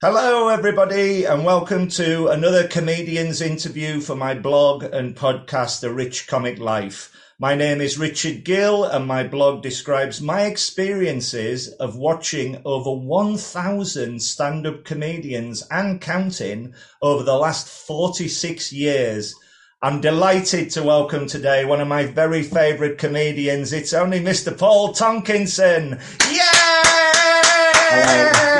Hello, everybody, and welcome to another comedian's interview for my blog and podcast, The Rich Comic Life. My name is Richard Gill, and my blog describes my experiences of watching over 1,000 stand up comedians and counting over the last 46 years. I'm delighted to welcome today one of my very favourite comedians. It's only Mr. Paul Tonkinson. Yes!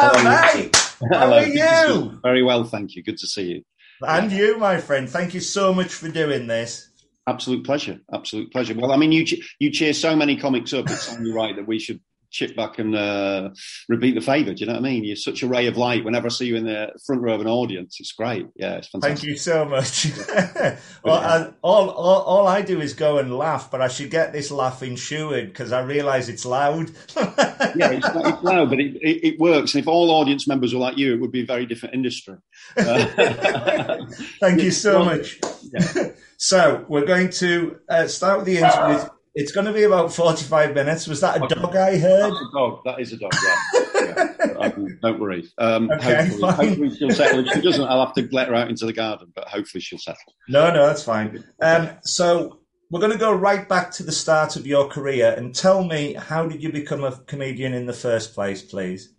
Hello, Hello. mate. How are good to see you? Very well, thank you. Good to see you. And you, my friend. Thank you so much for doing this. Absolute pleasure. Absolute pleasure. Well, I mean, you you cheer so many comics up. It's only right that we should chip back and uh, repeat the favour. Do you know what I mean? You're such a ray of light. Whenever I see you in the front row of an audience, it's great. Yeah, it's fantastic. Thank you so much. well, I, all, all, all I do is go and laugh, but I should get this laugh insured because I realise it's loud. Yeah, it's, it's loud, but it, it, it works. And if all audience members were like you, it would be a very different industry. Uh, Thank you so much. yeah. So we're going to uh, start with the interview. It's going to be about 45 minutes. Was that a Okay. dog I heard? That's a dog. That is a dog. Yeah. yeah. I don't worry. Um, Okay, hopefully, fine. hopefully she'll settle. If she doesn't, I'll have to let her out into the garden. But hopefully she'll settle. No, no, that's fine. Um, so we're going to go right back to the start of your career and tell me how did you become a comedian in the first place, please?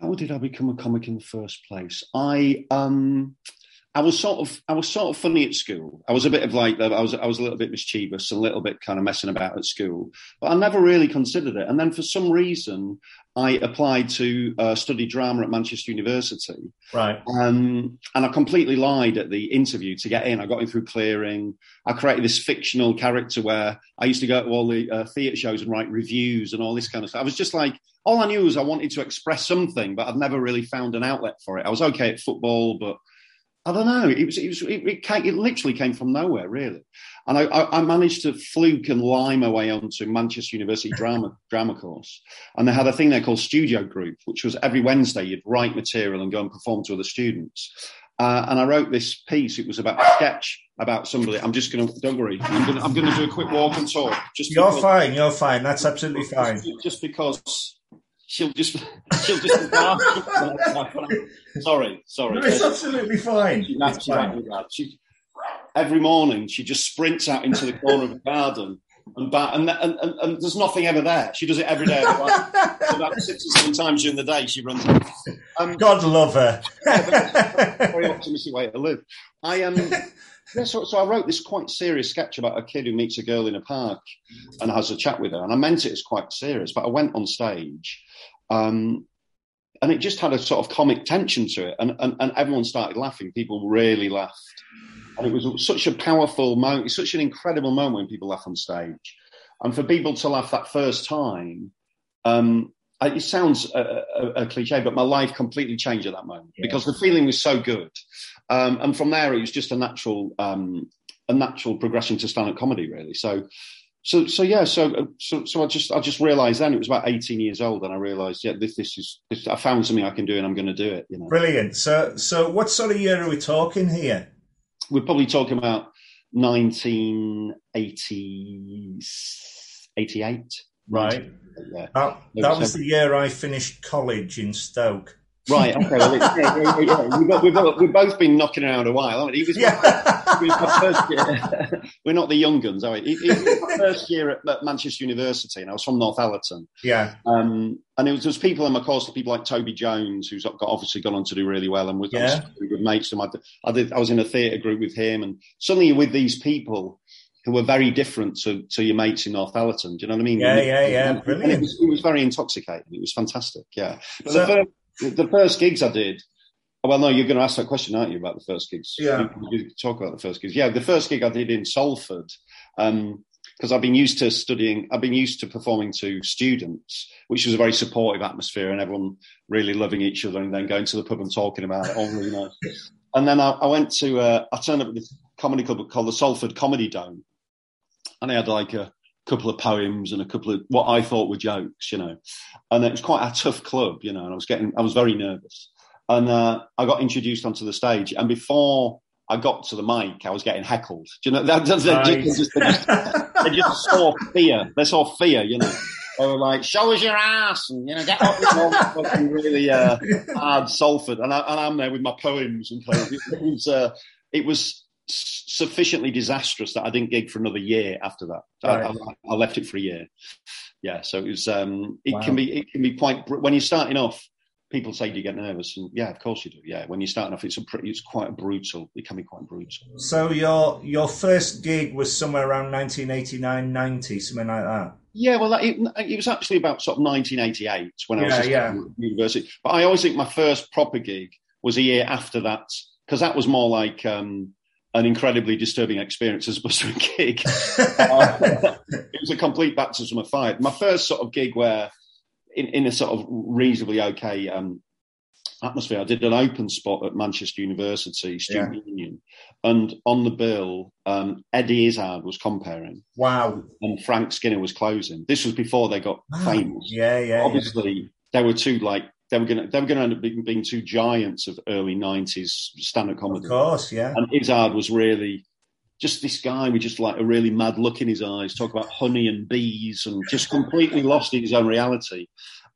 How did I become a comic in the first place? I um, I was sort of I was sort of funny at school. I was a bit of like I was I was a little bit mischievous, and a little bit kind of messing about at school, but I never really considered it. And then for some reason, I applied to uh, study drama at Manchester University. Right. Um, and I completely lied at the interview to get in. I got in through clearing. I created this fictional character where I used to go to all the uh, theatre shows and write reviews and all this kind of stuff. I was just like, all I knew was I wanted to express something, but I'd never really found an outlet for it. I was okay at football, but I don't know. It was, it was, it, it, came, it literally came from nowhere, really. And I, I, I managed to fluke and lie my way onto Manchester University drama drama course, and they had a thing there called Studio Group, which was every Wednesday you'd write material and go and perform to other students. Uh, and I wrote this piece. It was about a sketch about somebody. I'm just going to don't worry. I'm going to I'm to do a quick walk and talk. Just You're because- fine. You're fine. That's absolutely fine. just, just because she'll just she'll just sorry sorry No, it's absolutely fine. She's It's fine. She, every morning she just sprints out into the corner of the garden and, and, and, and, and there's nothing ever there. She does it every day. About, six or seven times during the day she runs. Um, God love her. very optimistic way to live. I um, yeah, so, so I wrote this quite serious sketch about a kid who meets a girl in a park and has a chat with her, and I meant it as quite serious. But I went on stage, um, and it just had a sort of comic tension to it, and, and and everyone started laughing. People really laughed, and it was such a powerful moment. It's such an incredible moment when people laugh on stage, and for people to laugh that first time. Um, it sounds a, a, a cliche, but my life completely changed at that moment Yeah. because the feeling was so good. Um, and from there, it was just a natural, um, a natural progression to stand-up comedy, really. So, so, so yeah. So, so, so I just, I just realised then it was about 18 years old, and I realised, yeah, this, this is, this, I found something I can do, and I'm going to do it. You know, Brilliant. So, so what sort of year are we talking here? we're probably talking about 1988. Right. Yeah. That, that was the year I finished college in Stoke. Right. Okay. Well, yeah, yeah, yeah. We've, got, we've, got, we've both been knocking around a while, haven't we? He was, Yeah. It was my first year. We're not the young guns, are we? It, it was my first year at, at Manchester University, and I was from Northallerton. yeah. Um, and it was just people in my course, people like Toby Jones, who's got obviously gone on to do really well, and was, was Yeah. good mates. him. I, I, did, I was in a theatre group with him, and suddenly you're with these people who were very different to, to your mates in Northallerton. Do you know what I mean? Yeah, And yeah, yeah. and it Brilliant. was, it was very intoxicating. It was fantastic. Yeah. But So- the, first, the first gigs I did. Well, no, you're going to ask that question, aren't you, about the first gigs? Yeah. You, you talk about the first gigs. Yeah, the first gig I did in Salford, because I've been used to studying, I've been used to performing to students, which was a very supportive atmosphere and everyone really loving each other and then going to the pub and talking about it. All really nice. And then I, I went to, uh, I turned up at this comedy club called the Salford Comedy Dome, and they had like a couple of poems and a couple of what I thought were jokes, you know. And it was quite a tough club, you know. And I was getting, I was very nervous, and uh, I got introduced onto the stage, and before I got to the mic, I was getting heckled. Do you know that? That's, Right. they, just, they, just, they just saw fear. They saw fear, you know. they were like, "Show us your ass," and you know, get up with fucking really uh, hard Salford, and, I, am there with my poems and things. It, was uh, it was sufficiently disastrous that I didn't gig for another year after that. Right. I, I, I, left it for a year. Yeah, so it was. Um, it wow. can be. It can be quite when you're starting off people say, "Do you get nervous?" And yeah, of course you do. Yeah, when you're starting off, it's a pretty, it's quite brutal. It can be quite brutal. So your your first gig was somewhere around 1989, 90, something like that. Yeah, well, it, it was actually about sort of 1988 when I was yeah. at university. But I always think my first proper gig was a year after that because that was more like um, an incredibly disturbing experience as a gig. uh, it was a complete baptism of fire. My first sort of gig where in, in a sort of reasonably okay um, atmosphere. I did an open spot at Manchester University Student yeah. Union, and on the bill, um, Eddie Izzard was compering. Wow! And Frank Skinner was closing. This was before they got wow. famous. Yeah, yeah. Obviously, yeah. they were two like they were going to they were going to end up being, being two giants of early '90s stand-up comedy. Of course, yeah. And Izzard was really just this guy with just like a really mad look in his eyes, talk about honey and bees, and just completely lost in his own reality.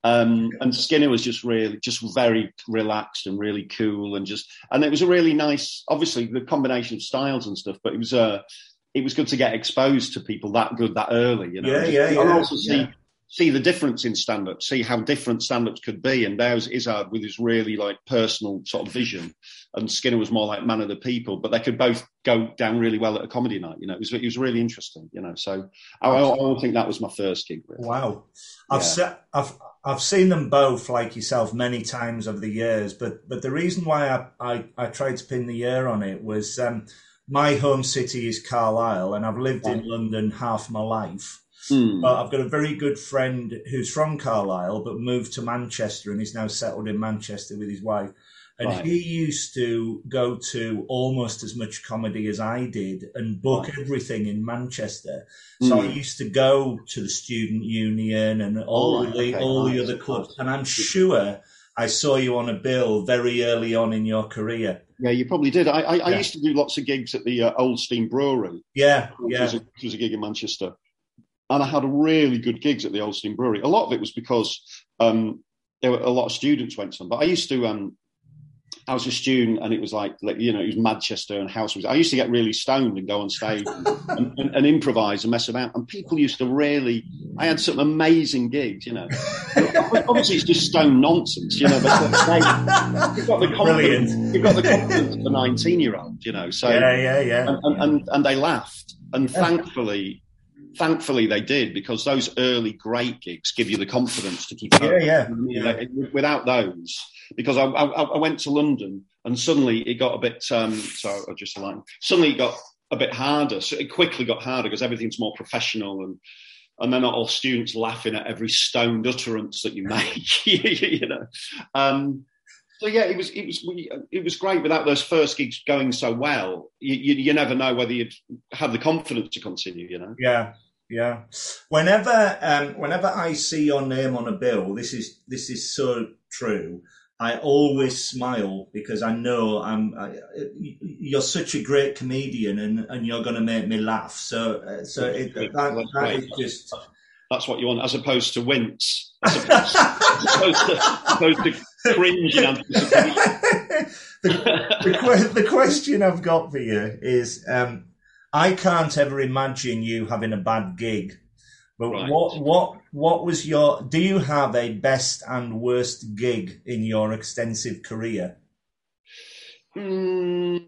Um, and Skinner was just really, just very relaxed and really cool, and just, and it was a really nice, obviously the combination of styles and stuff, but it was uh, it was good to get exposed to people that good that early, you know. Yeah, yeah, yeah. And also see yeah see the difference in stand up, see how different stand ups could be. And there's Izzard with his really like personal sort of vision. And Skinner was more like man of the people, but they could both go down really well at a comedy night. You know, it was, it was really interesting, you know. So I, I, I think that was my first gig. Really. Wow. I've, yeah. se- I've, I've seen them both like yourself many times over the years, but, but the reason why I, I, I tried to pin the year on it was, um, my home city is Carlisle and I've lived in London half my life. Mm. But I've got a very good friend who's from Carlisle, but moved to Manchester and is now settled in Manchester with his wife. And right. he used to go to almost as much comedy as I did and book right. everything in Manchester. So mm. I used to go to the student union and all the okay. all the other clubs. And I'm sure I saw you on a bill very early on in your career. Yeah, you probably did. I, I, yeah. I used to do lots of gigs at the uh, Old Steam Brewery. Yeah, which yeah. Was a, which was a gig in Manchester and I had really good gigs at the Old Steam Brewery. A lot of it was because um, there were a lot of students went to them. But I used to, um, I was a student, and it was like, like you know, it was Manchester and house was. I used to get really stoned and go on stage and, and, and, improvise and mess about. And people used to really. I had some amazing gigs, you know. Obviously, it's just stone nonsense, you know. But they, you've got the confidence. Brilliant. You've got the confidence of a nineteen-year-old, you know. So yeah, yeah, yeah. And, and, and they laughed, and thankfully thankfully they did because those early great gigs give you the confidence to keep going. Yeah, yeah. yeah. Without those, because I, I, I, went to London and suddenly it got a bit. Um, so I just like suddenly it got a bit harder. So it quickly got harder because everything's more professional and and they're not all students laughing at every stoned utterance that you make. you know. Um, so yeah, it was it was it was great without those first gigs going so well. You, you, you never know whether you'd have the confidence to continue. You know. Yeah, yeah. Whenever um, whenever I see your name on a bill, this is this is so true. I always smile because I know I'm. I, you're such a great comedian, and, and you're going to make me laugh. So uh, so it, that, that is just. That's what you want, as opposed to wince, as opposed, as opposed, to, as opposed to cringe in anticipation. the, the, the, question I've got for you is. Um, I can't ever imagine you having a bad gig. But right. what what what was your? Do you have a best and worst gig in your extensive career? Mm,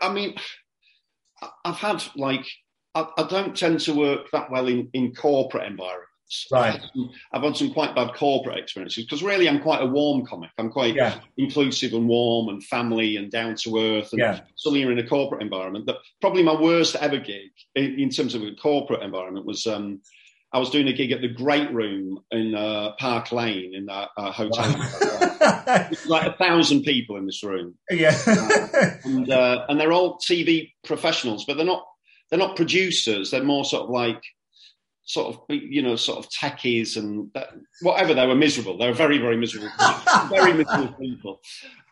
I mean, I've had like I, I, don't tend to work that well in in corporate environments. Right. I've had some quite bad corporate experiences because really I'm quite a warm comic. I'm quite yeah. inclusive and warm and family and down to earth. And yeah. suddenly you're in a corporate environment. But probably my worst ever gig in, in terms of a corporate environment was um, I was doing a gig at the Great Room in uh, Park Lane in that uh, hotel. Wow. like a thousand people in this room. Yeah. uh, and, uh, and they're all TV professionals, but they're not they're not producers. They're more sort of like sort of you know sort of techies and that, whatever they were miserable they were very very miserable very miserable people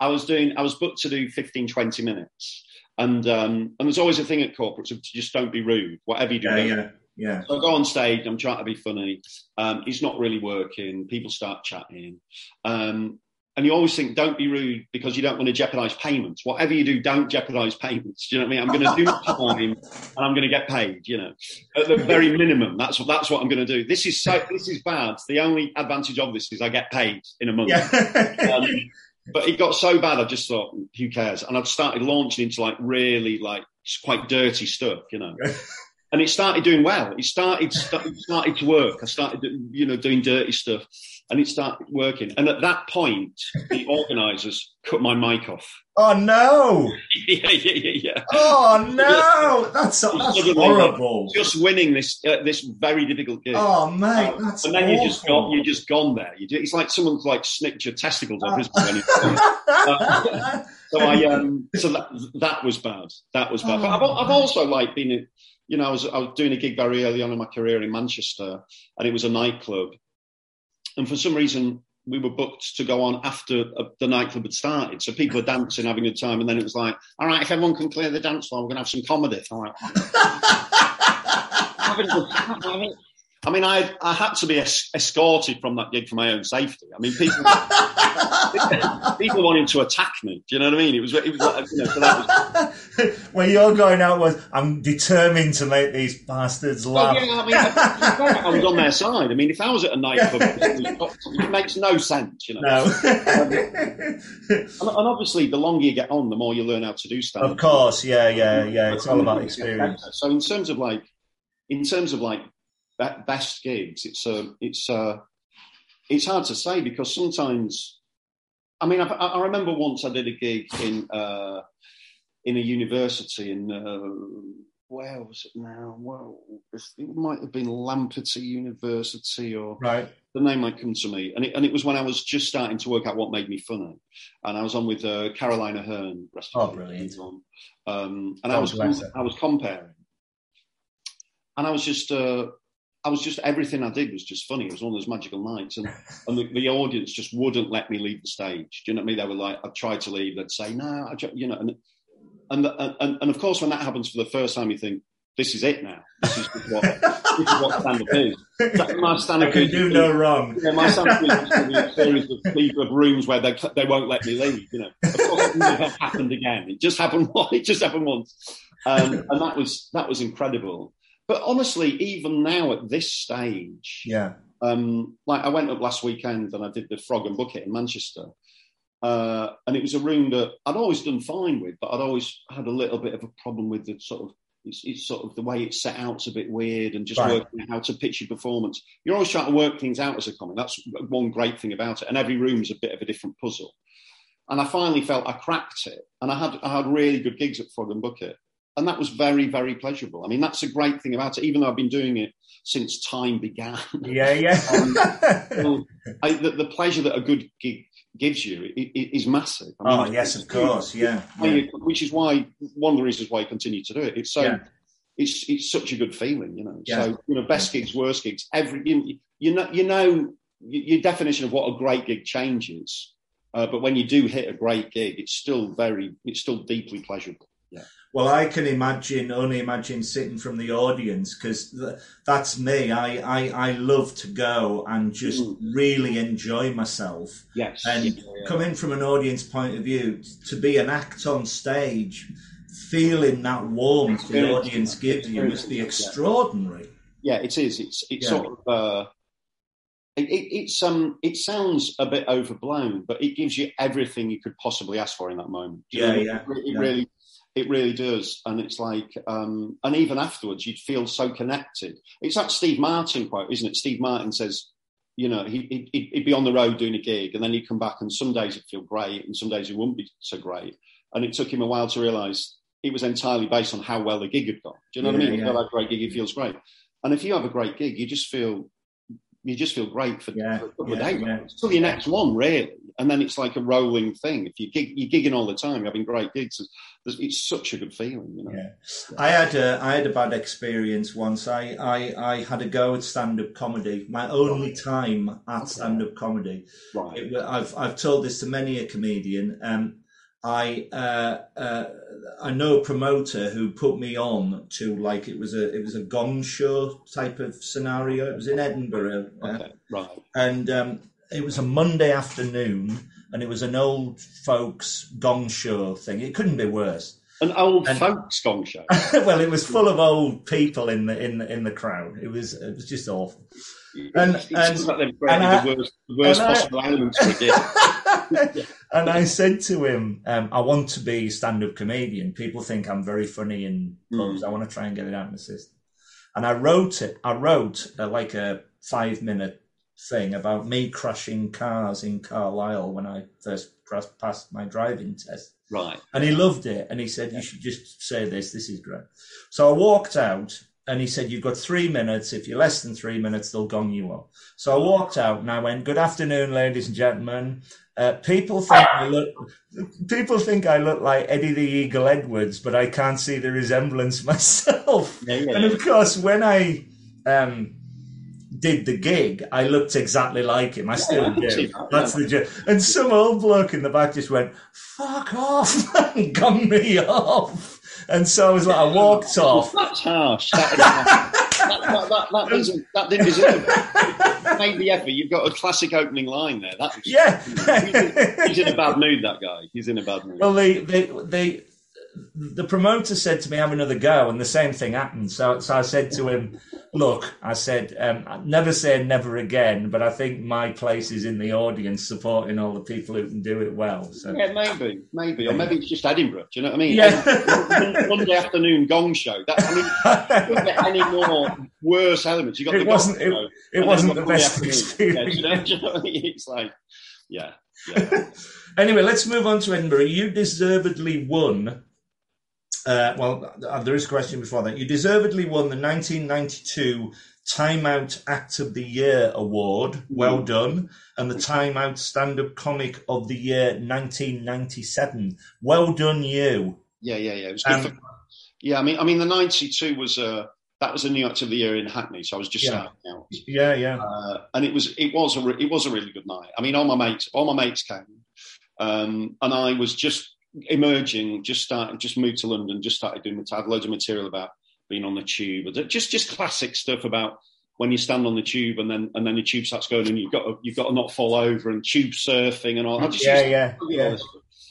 i was doing i was booked to do 15 20 minutes and um and there's always a thing at corporates of just don't be rude whatever you do yeah, yeah, Yeah. So I go on stage. I'm trying to be funny. Um, it's not really working. People start chatting. Um, and you always think, don't be rude because you don't want to jeopardize payments. Whatever you do, don't jeopardize payments. Do you know what I mean? I'm going to do my time and I'm going to get paid, you know, at the very minimum. That's what, that's what I'm going to do. This is so, this is bad. The only advantage of this is I get paid in a month. Yeah. Um, but it got so bad, I just thought, who cares? And I've started launching into like really like quite dirty stuff, you know. And it started doing well. It started started to work. I started, you know, doing dirty stuff, and it started working. And at that point, the organisers cut my mic off. Oh no! yeah, yeah, yeah, yeah. Oh no! That's that's horrible. Just winning this uh, this very difficult game. Oh mate, that's and then awful. you just got you just gone there. You do, it's like someone's like snipped your testicles off, isn't it? uh, so I um so that that was bad. That was bad. Oh, but I've, I've also like been you know I was I was doing a gig very early on in my career in Manchester, and it was a nightclub, and for some reason we were booked to go on after uh, the nightclub had started. So people were dancing, having a good time, and then it was like, all right, if everyone can clear the dance floor, we're going to have some comedy. All right. I mean, I I had to be es- escorted from that gig for my own safety. I mean, people people wanted to attack me. Do you know what I mean? It was it was like, you know, so that was... where you're going out was I'm determined to make these bastards laugh. Well, yeah, I mean, I, I, was on their side. I mean, if I was at a nightclub, it makes no sense, you know. No. um, and, and, obviously, the longer you get on, the more you learn how to do stuff. Of course, yeah, yeah, yeah. It's all about experience. So, in terms of like, in terms of like best gigs, it's uh, it's uh, it's hard to say because sometimes, I mean, I, I remember once I did a gig in uh, in a university in uh, where was it now? Well, it might have been Lampeter University or right. The name might come to me, and it, and it was when I was just starting to work out what made me funny, and I was on with uh, Hearn. Aherne. Oh, brilliant! Um, and I was I was compering, and I was just uh, I was just everything I did was just funny. It was one of those magical nights, and and the, the, audience just wouldn't let me leave the stage. Do you know what I mean? They were like, I'd try to leave, they'd say, no, I, you know, and and, and and of course, when that happens for the first time, you think, this is it now. This is what this is what stand up is. My stand up can do no wrong. Yeah, my stand up is a series of of rooms where they they won't let me leave. You know, of course, it never happened again. It just happened. It just happened once, um, and that was that was incredible. But honestly, even now at this stage, yeah, um, like I went up last weekend and I did the Frog and Bucket in Manchester, uh, and it was a room that I'd always done fine with, but I'd always had a little bit of a problem with the sort of it's, it's sort of the way it's set out's a bit weird, and just right. working out how to pitch your performance. You're always trying to work things out as a comic. That's one great thing about it, and every room's a bit of a different puzzle. And I finally felt I cracked it, and I had I had really good gigs at Frog and Bucket and that was very very pleasurable. I mean that's a great thing about it even though i've been doing it since time began. Yeah yeah. Um, I, the, the, pleasure that a good gig gives you is massive. I mean, oh yes of course yeah, yeah, which is why one of the reasons why i continue to do it. It's so yeah. it's it's such a good feeling you know. Yeah. so you know best gigs worst gigs every you, you know you know your definition of what a great gig changes uh, but when you do hit a great gig it's still very it's still deeply pleasurable. Yeah. Well, I can imagine, only imagine sitting from the audience because th- that's me. I, I, I love to go and just mm. really enjoy myself. Yes. And yeah, yeah. coming from an audience point of view, to be an act on stage, feeling that warmth the audience gives you must be extraordinary. Yeah, it is. It's it's yeah. sort of. Uh, it, it, it's um it sounds a bit overblown, but it gives you everything you could possibly ask for in that moment. yeah, yeah, it, it really it really does. And it's like, um, and even afterwards, you'd feel so connected. It's that Steve Martin quote, isn't it? Steve Martin says, you know, he, would he'd be on the road doing a gig and then he'd come back and some days it'd feel great and some days it wouldn't be so great. And it took him a while to realize it was entirely based on how well the gig had gone. Do you know yeah, what I mean? Yeah. You feel like a great gig, it feels great. And if you have a great gig, you just feel you just feel great for, yeah, for a couple yeah, of days yeah. until your next one, really. And then it's like a rolling thing. If you gig, you're gigging all the time, you're having great gigs. It's, such a good feeling, you know. Yeah. I had a I had a bad experience once. I I, I had a go at stand up comedy. My only time at stand up comedy. Right. It, I've I've told this to many a comedian. Um, I uh, uh, I know a promoter who put me on to like it was a it was a gong show type of scenario. It was in Edinburgh, uh, right. and um, it was a Monday afternoon, and it was an old folks gong show thing. It couldn't be worse. An old And- folks gong show. well, it was full of old people in the in the, in the crowd. It was it was just awful. And- it's and- like and I- the worst, the worst and I- elements and I said to him, um, "I want to be a stand-up comedian. People think I'm very funny in pubs. I want to try and get it out of my system." And I wrote it. I wrote uh, like a five-minute thing about me crashing cars in Carlisle when I first passed my driving test. Right. And he loved it. And he said, You should just say this. This is great. So I walked out and he said, You've got three minutes. If you're less than three minutes, they'll gong you up. So I walked out and I went, Good afternoon, ladies and gentlemen. Uh, people think I look, people think I look like Eddie the Eagle Edwards, but I can't see the resemblance myself. Yeah, yeah. And of course, when I, um, did the gig, I looked exactly like him. I still do. That's the joke. And some old bloke in the back just went, "Fuck off!" and gone me off. And so I was like, I walked off. That's harsh. That, that, that, that, that, doesn't, that didn't deserve it. Made the effort. You've got a classic opening line there. That was, Yeah. he's, in, he's in a bad mood. That guy. He's in a bad mood. well, the the the the promoter said to me, "Have another go," and the same thing happened. So, so I said to him, "Look," I said, um, "Never say never again," but I think my place is in the audience, supporting all the people who can do it well. So. yeah, maybe, maybe, or maybe it's just Edinburgh. Do you know what I mean? Yeah. Monday afternoon gong show. That, I mean, get any more worse elements. You got It the wasn't- show, It and wasn't the Monday best afternoon. experience. Yeah, you know, do you know what I mean? It's like, yeah, yeah. Anyway, let's move on to Edinburgh. You deservedly won. Uh, well, uh, there is a question before that. You deservedly won the 1992 Time Out Act of the Year award. Well done. And the Time Out Stand Up Comic of the Year 1997. Well done, you. Yeah, yeah, yeah. It was good Um, for, yeah, I mean, I mean, the '92 was uh, that was a new act of the year in Hackney, so I was just Yeah. starting out, Yeah, yeah. uh, and it was it was a re- it was a really good night. I mean, all my mates, all my mates came, um, and I was just emerging, just started, just moved to London, just started doing. I had loads of material about being on the tube, just just classic stuff about when you stand on the tube and then and then the tube starts going and you've got to, you've got to not fall over and tube surfing and all. I just Yeah, yeah, yeah.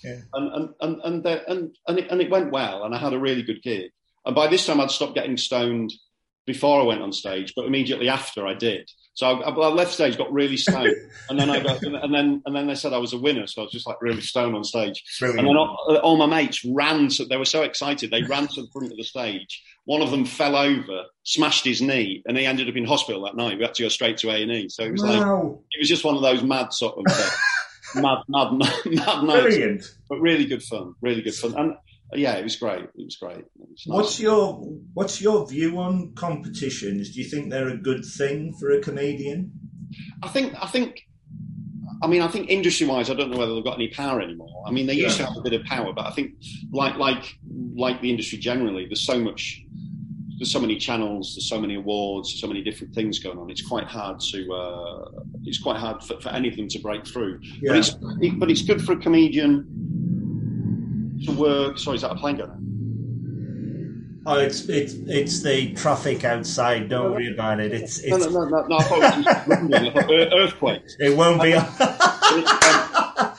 Yeah. And and and and the, and and it, and it went well, and I had a really good gig. And by this time, I'd stopped getting stoned before I went on stage, but immediately after I did. So I, I left stage, got really stoned, and then I got, and then and then they said I was a winner, so I was just like really stoned on stage. And then all, all my mates ran, to, they were so excited, they ran to the front of the stage. One of them fell over, smashed his knee, and he ended up in hospital that night. We had to go straight to A and E. So it was like it was just one of those mad sort of uh, mad, mad, mad, mad nights, but really good fun, really good fun, and yeah, it was great. It was great. It was nice. What's your What's your view on competitions? Do you think they're a good thing for a comedian? I think I think I mean I think industry wise I don't know whether they've got any power anymore. I mean they used to have a bit of power, but I think like like like the industry generally, there's so much there's so many channels, there's so many awards, so many different things going on. It's quite hard to uh, it's quite hard for, for any of them to break through. Yeah. But it's it, but it's good for a comedian to work. Sorry, is that a plane going? Oh, it's it's it's the traffic outside. Don't worry about it. It's it's no, no, no, no. I thought it was just rumbling. I thought, "Ear- earthquakes. it won't be.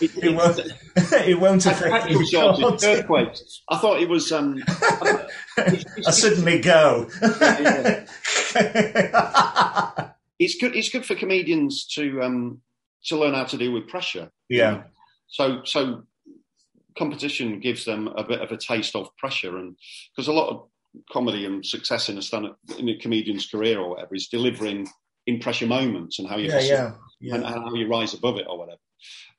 It, it won't. It won't affect you. earthquakes. I thought it was. Um, it's, I suddenly go. it's good. It's good for comedians to um, to learn how to deal with pressure. yeah, So so competition gives them a bit of a taste of pressure, and because a lot of comedy and success in a stand in a comedian's career or whatever is delivering in pressure moments and how you yeah, yeah, and, yeah. and how you rise above it or whatever.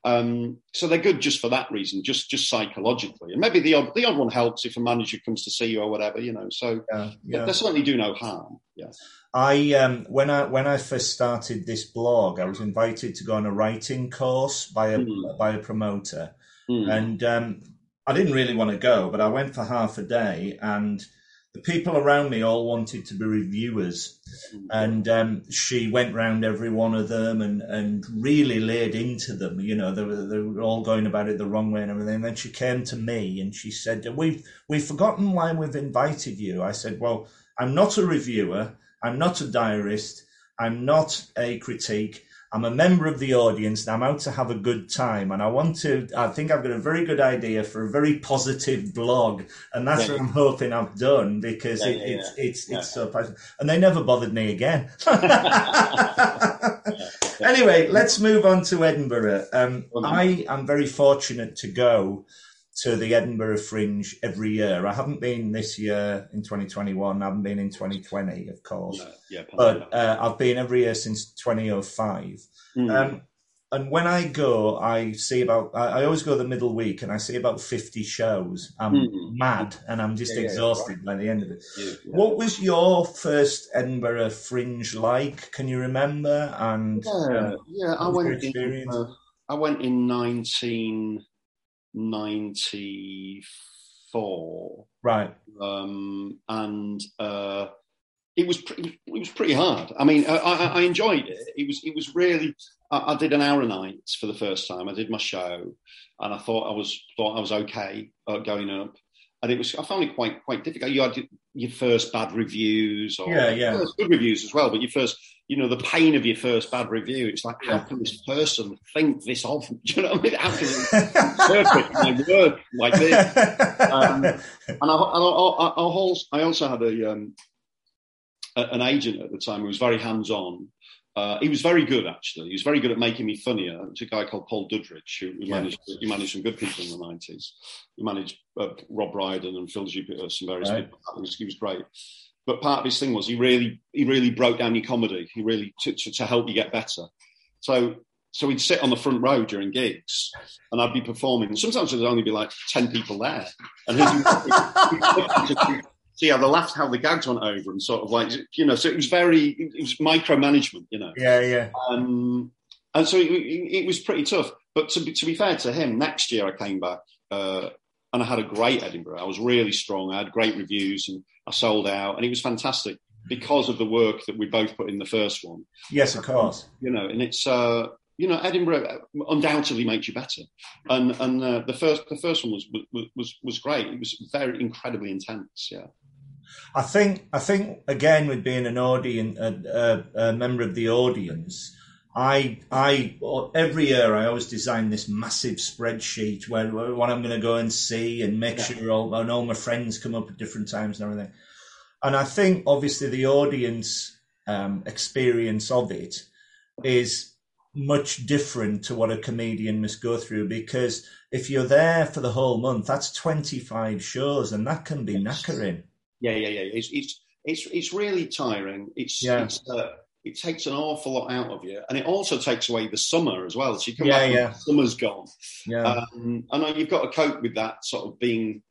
Um, so they're good just for that reason, just just psychologically, and maybe the odd the odd one helps if a manager comes to see you or whatever, you know. So yeah, yeah. they certainly do no harm. Yeah. I um, when I when I first started this blog, I was invited to go on a writing course by a Mm. by a promoter, Mm. and um, I didn't really want to go, but I went for half a day, and the people around me all wanted to be reviewers, and um, she went round every one of them and, and really laid into them. You know, they were, they were all going about it the wrong way and everything. And then she came to me and she said, "We've we've forgotten why we've invited you." I said, "Well, I'm not a reviewer. I'm not a diarist. I'm not a critique." I'm a member of the audience and I'm out to have a good time. And I want to, I think I've got a very good idea for a very positive blog. And that's yeah. what I'm hoping I've done because yeah, it, yeah, it's, it's, it's so passionate. And they never bothered me again. anyway, let's move on to Edinburgh. Um, I am very fortunate to go to the Edinburgh Fringe every year. I haven't been this year in 2021. I haven't been in 2020, of course. Yeah, yeah but uh, I've been every year since 2005. Mm. Um, and when I go, I see about. I, I, always go the middle week, and I see about 50 shows. I'm mm. mad, and I'm just yeah, exhausted yeah, right. by the end of it. What was your first Edinburgh Fringe like? Can you remember? And yeah, um, yeah, I went in. Uh, I went in 19. 94. Right. Um, and uh, it was pretty, it was pretty hard. I mean, I, I, enjoyed it. It was it was really. I, I, did an hour a night for the first time. I did my show, and I thought I was thought I was okay uh, going up and it was I found it quite quite difficult. You had your first bad reviews, or yeah, yeah, good reviews as well, but your first, you know, the pain of your first bad review. It's like, how can this person think this of? Do you know what I mean? How can interpret my work like this? Um, and I, I, I, I, also had a, um, an agent at the time who was very hands on, uh, he was very good, actually. He was very good at making me funnier. It's a guy called Paul Duddridge, who, who managed he managed some good people in the nineties. He managed uh, Rob Brydon and Phil Jupitus, some various right. people. Was, he was great. But part of his thing was he really he really broke down your comedy. He really took to, to help you get better. So so we'd sit on the front row during gigs, and I'd be performing. Sometimes there'd only be like ten people there, and his, see how the laughs, how the gags went over, and sort of like you know, so it was very it was micromanagement, you know. Yeah, yeah. Um, and so it, it, was pretty tough. But to be, to be fair to him, next year I came back uh, and I had a great Edinburgh. I was really strong. I had great reviews and I sold out, and it was fantastic because of the work that we both put in the first one. Yes, of course. You know, and it's uh, you know, Edinburgh undoubtedly makes you better. And and uh, the first the first one was was was great. It was very incredibly intense. Yeah. I think I think again with being an audience, a, a, a, member of the audience, I I every year I always design this massive spreadsheet where what I'm going to go and see and make yeah. sure all and all my friends come up at different times and everything. And I think obviously the audience um, experience of it is much different to what a comedian must go through because if you're there for the whole month, that's 25 shows and that can be knackering. Yeah, yeah, yeah. It's it's it's it's really tiring. It's, yeah. It's, uh, it takes an awful lot out of you, and it also takes away the summer as well. So you come yeah, back, yeah. summer's gone. Yeah, um, I know you've got to cope with that sort of being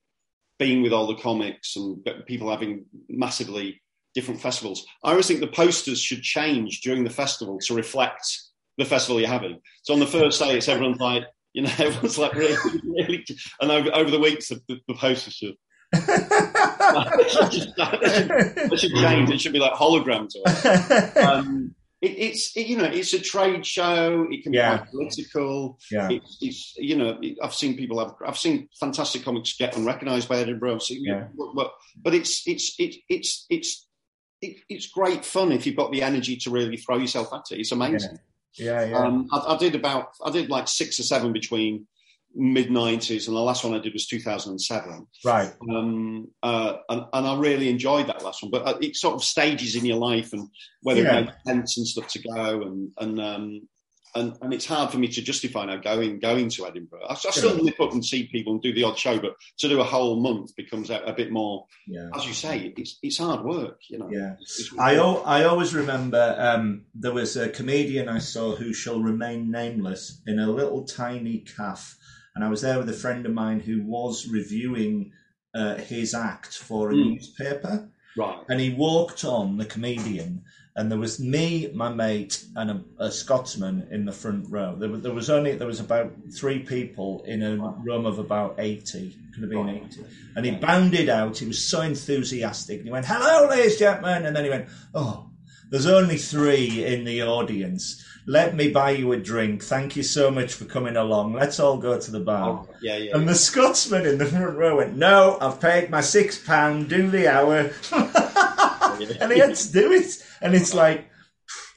being with all the comics and people having massively different festivals. I always think the posters should change during the festival to reflect the festival you're having. So on the first day, it's everyone's like, you know, everyone's like really, really, and over, over the weeks, the, the posters should it, should, change. It should be like holograms. Um, it, it's it, you know it's a trade show. It can be political. Yeah. It's, it's, you know I've seen people have I've seen fantastic comics get unrecognised by Edinburgh. Seen, yeah. but, but it's it's it, it's it's it, it's great fun if you've got the energy to really throw yourself at it. It's amazing. Yeah, yeah. yeah. Um, I, I, did about I did like six or seven between mid 90s and the last one i did was 2007 right um, uh, and, and, i really enjoyed that last one but uh, it sort of stages in your life and whether yeah. it makes sense and stuff to go and and um, and, and it's hard for me to justify now going going to Edinburgh. I, I still nip up and see people and do the odd show, but to do a whole month becomes a, a bit more. Yeah. As you say, it's it's hard work, you know. Yeah. It's, I o- I always remember um, there was a comedian I saw who shall remain nameless in a little tiny calf and I was there with a friend of mine who was reviewing uh, his act for a mm. newspaper. Right. And he walked on, the comedian, and there was me, my mate, and a, a Scotsman in the front row. There, was- there was only there was about three people in a room of about eighty. Could have been eighty. And he bounded out. He was so enthusiastic. And he went, "Hello, ladies and gentlemen," and then he went, "Oh, there's only three in the audience. Let me buy you a drink. Thank you so much for coming along. Let's all go to the bar." Oh, yeah, yeah. And the Scotsman in the front row went, "No, I've paid my six pound. Do the hour." and he had to do it. And it's like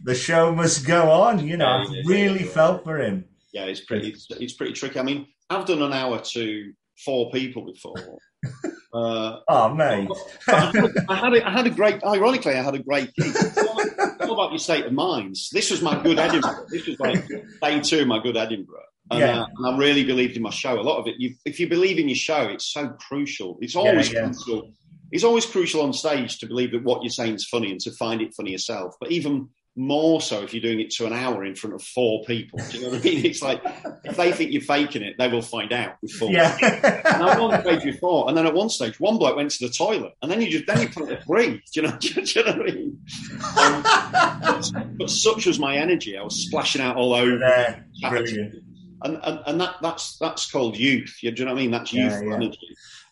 the show must go on. You know, yeah, really felt for him. Yeah, it's pretty. It's, it's pretty tricky. I mean, I've done an hour to four people before. Uh, Oh, mate. I had, I had a, I had a great. Ironically, I had a great gig. It's all, it's all about your state of mind. This was my good Edinburgh. This was like day two, of my good Edinburgh. And, Yeah. uh, and I really believed in my show. A lot of it, you, if you believe in your show, it's so crucial. It's always yeah. crucial. It's always crucial on stage to believe that what you're saying is funny and to find it funny yourself. But even more so if you're doing it to an hour in front of four people. Do you know what I mean? It's like if they think you're faking it, they will find out with four. And I Yeah. was on stage before, and then at one stage, one bloke went to the toilet, and then you just then you put it free. Do you know? Do you know what I mean? Um, but, but such was my energy, I was splashing out all over, There. Brilliant. and and, and that that's that's called youth. You, do you know what I mean? That's Yeah, yeah. energy.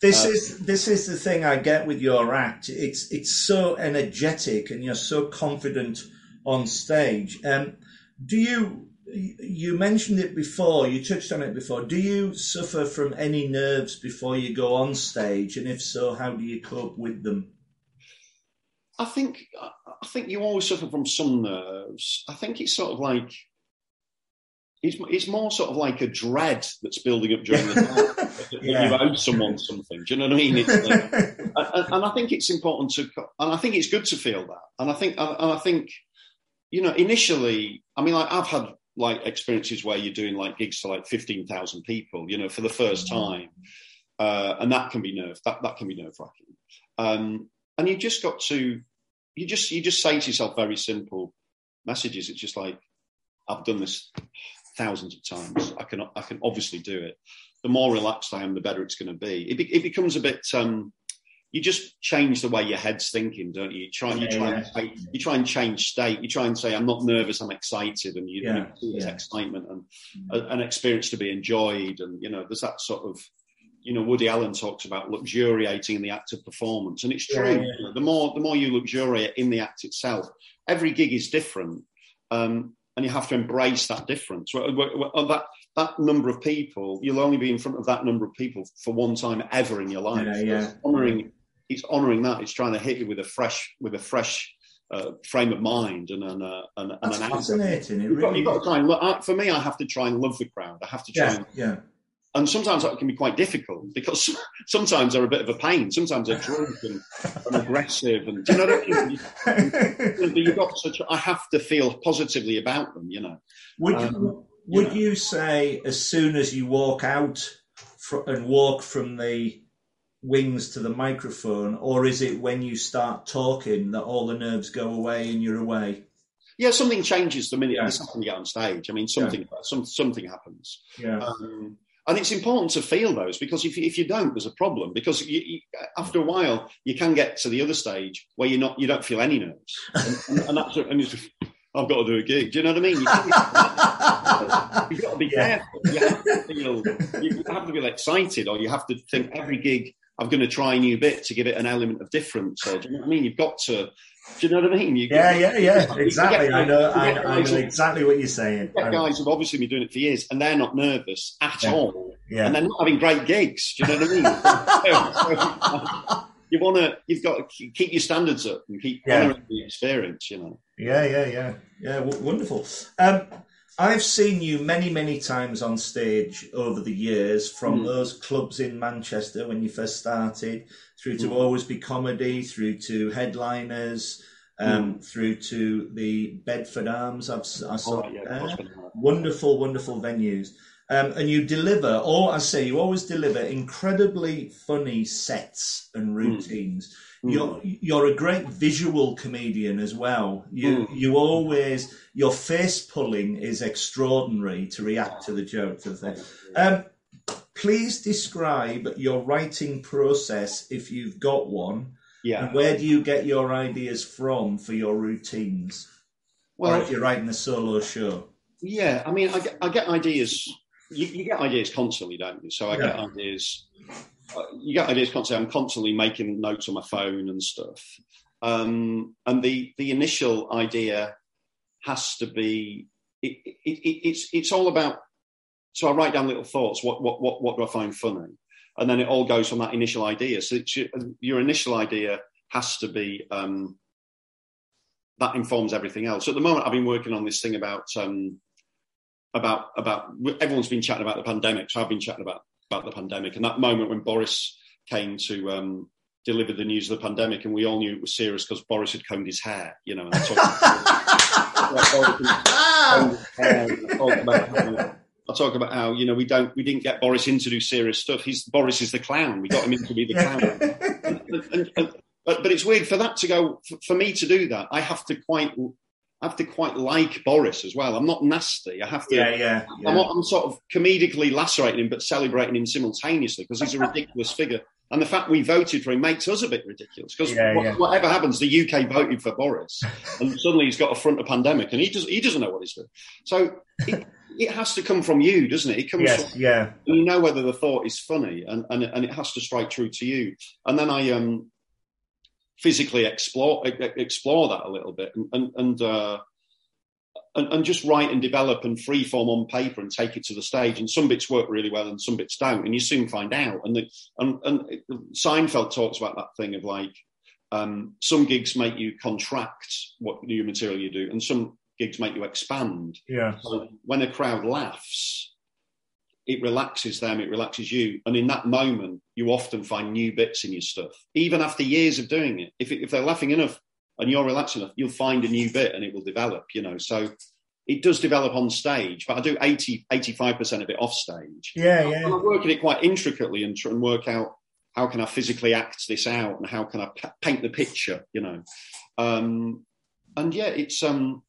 This Uh, is this is the thing I get with your act. It's it's so energetic and you're so confident on stage. Um, do you you mentioned it before? You touched on it before. Do you suffer from any nerves before you go on stage? And if so, how do you cope with them? I think I think you always suffer from some nerves. I think it's sort of like it's it's more sort of like a dread that's building up during the night. Yeah. You owe someone something. Do you know what I mean? It's like, and, and I think it's important to, and I think it's good to feel that. And I think, and I think, you know, initially, I mean, like I've had like experiences where you're doing like gigs to like fifteen thousand people, you know, for the first time, uh, and that can be nerve that that can be nerve wracking. Um, and you just got to, you just you just say to yourself very simple messages. It's just like, I've done this thousands of times. I can I can obviously do it. The more relaxed I am, the better it's going to be. It, be, it becomes a bit. Um, you just change the way your head's thinking, don't you? You try, you try, yeah. and you try and change state. You try and say, "I'm not nervous. I'm excited," and you, Yeah, you yeah. excitement and a, an experience to be enjoyed. And you know, there's that sort of, you know, Woody Allen talks about luxuriating in the act of performance, and it's true. yeah. You know, the more the more you luxuriate in the act itself, every gig is different. Um, and you have to embrace that difference. That that number of people, you'll only be in front of that number of people for one time ever in your life. Yeah, yeah. Honoring, it's honoring that. It's trying to hit you with a fresh, with a fresh uh, frame of mind and an, uh, and, and an fascinating. You've got, you've got to try and look. I, for me, I have to try and love the crowd. I have to try Yeah, and yeah. and sometimes that can be quite difficult because sometimes they're a bit of a pain. Sometimes they're drunk and, and aggressive, and you know what I mean? But you've got to. try- I have to feel positively about them. You know. Would Um, you, would know. you say as soon as you walk out fr- and walk from the wings to the microphone, or is it when you start talking that all the nerves go away and you're away? Yeah, something changes the minute Yeah. you get on stage. I mean, something some, something happens, Yeah, um, and it's important to feel those because if you, if you don't, there's a problem. Because you, you, after a while, you can get to the other stage where you're not, you don't feel any nerves, and, and, and that's and it's I've got to do a gig. Do you know what I mean? You, You've got to be Yeah. careful. You have to feel, you have to feel excited, or you have to think every gig I'm going to try a new bit to give it an element of difference. Or, do you know what I mean? You've got to. Do you know what I mean? You, yeah, yeah, yeah. Exactly. get- I know. I, I know exactly what you're saying. get I- guys who've obviously been doing it for years and they're not nervous at Yeah. all, and they're not having great gigs. Do you know what I mean? you want to, you've got to keep your standards up and keep Yeah. the experience. You know. Yeah, yeah, yeah, yeah. W- wonderful. Um, I've seen you many, many times on stage over the years, from Mm. those clubs in Manchester when you first started, through to Mm. Always Be Comedy, through to headliners, um, through to the Bedford Arms. I've I saw Oh, yeah, there. that's been hard. wonderful, wonderful venues. Um, and you deliver, or I say, you always deliver incredibly funny sets and routines. Mm. You're you're a great visual comedian as well. You Mm. you always your face pulling is extraordinary to react to the jokes of thing. Um, please describe your writing process if you've got one, Yeah. And where do you get your ideas from for your routines? Well, or if you're writing a solo show? Yeah, I mean, I get, I get ideas. You, you, get ideas constantly, don't you? So I Yeah. get ideas. You get ideas constantly. I'm constantly making notes on my phone and stuff. Um, and the the initial idea has to be. It, it, it, it's it's all about. So I write down little thoughts. What what what what do I find funny? And then it all goes from that initial idea. So your, your initial idea has to be. Um, that informs everything else. So at the moment, I've been working on this thing about um, about about everyone's been chatting about the pandemic. So I've been chatting about about the pandemic and that moment when Boris came to um, deliver the news of the pandemic, and we all knew it was serious because Boris had combed his hair. You know, and I talk, I talk about how, I talk about how you know we don't we didn't get Boris in to do serious stuff. He's Boris is the clown. We got him in to be the clown. and, and, and, but, but it's weird for that to go for, for me to do that. I have to quite I have to quite like Boris as well. I'm not nasty. I have to. yeah, yeah. I'm, yeah. I'm sort of comedically lacerating him, but celebrating him simultaneously because he's a ridiculous figure. And the fact we voted for him makes us a bit ridiculous because Yeah, yeah. whatever happens, the UK voted for Boris, and suddenly he's got a front of pandemic, and he does he doesn't know what he's doing. So it, it has to come from you, doesn't it? It comes Yes, from yeah. you know whether the thought is funny, and and and it has to strike true to you. And then I um physically explore explore that a little bit, and and and, uh, and, and just write and develop and freeform on paper and take it to the stage. And some bits work really well, and some bits don't, and you soon find out. And the, and, and Seinfeld talks about that thing of like um, some gigs make you contract what new material you do, and some gigs make you expand. Yeah. So when a crowd laughs, it relaxes them, it relaxes you. And in that moment, you often find new bits in your stuff. Even after years of doing it, if, it, if they're laughing enough and you're relaxed enough, you'll find a new bit and it will develop, you know. So it does develop on stage, but I do 80, 85% of it off stage. Yeah, And yeah. I work at it quite intricately and try and work out how can I physically act this out and how can I paint the picture, you know. Um, and yeah, it's um,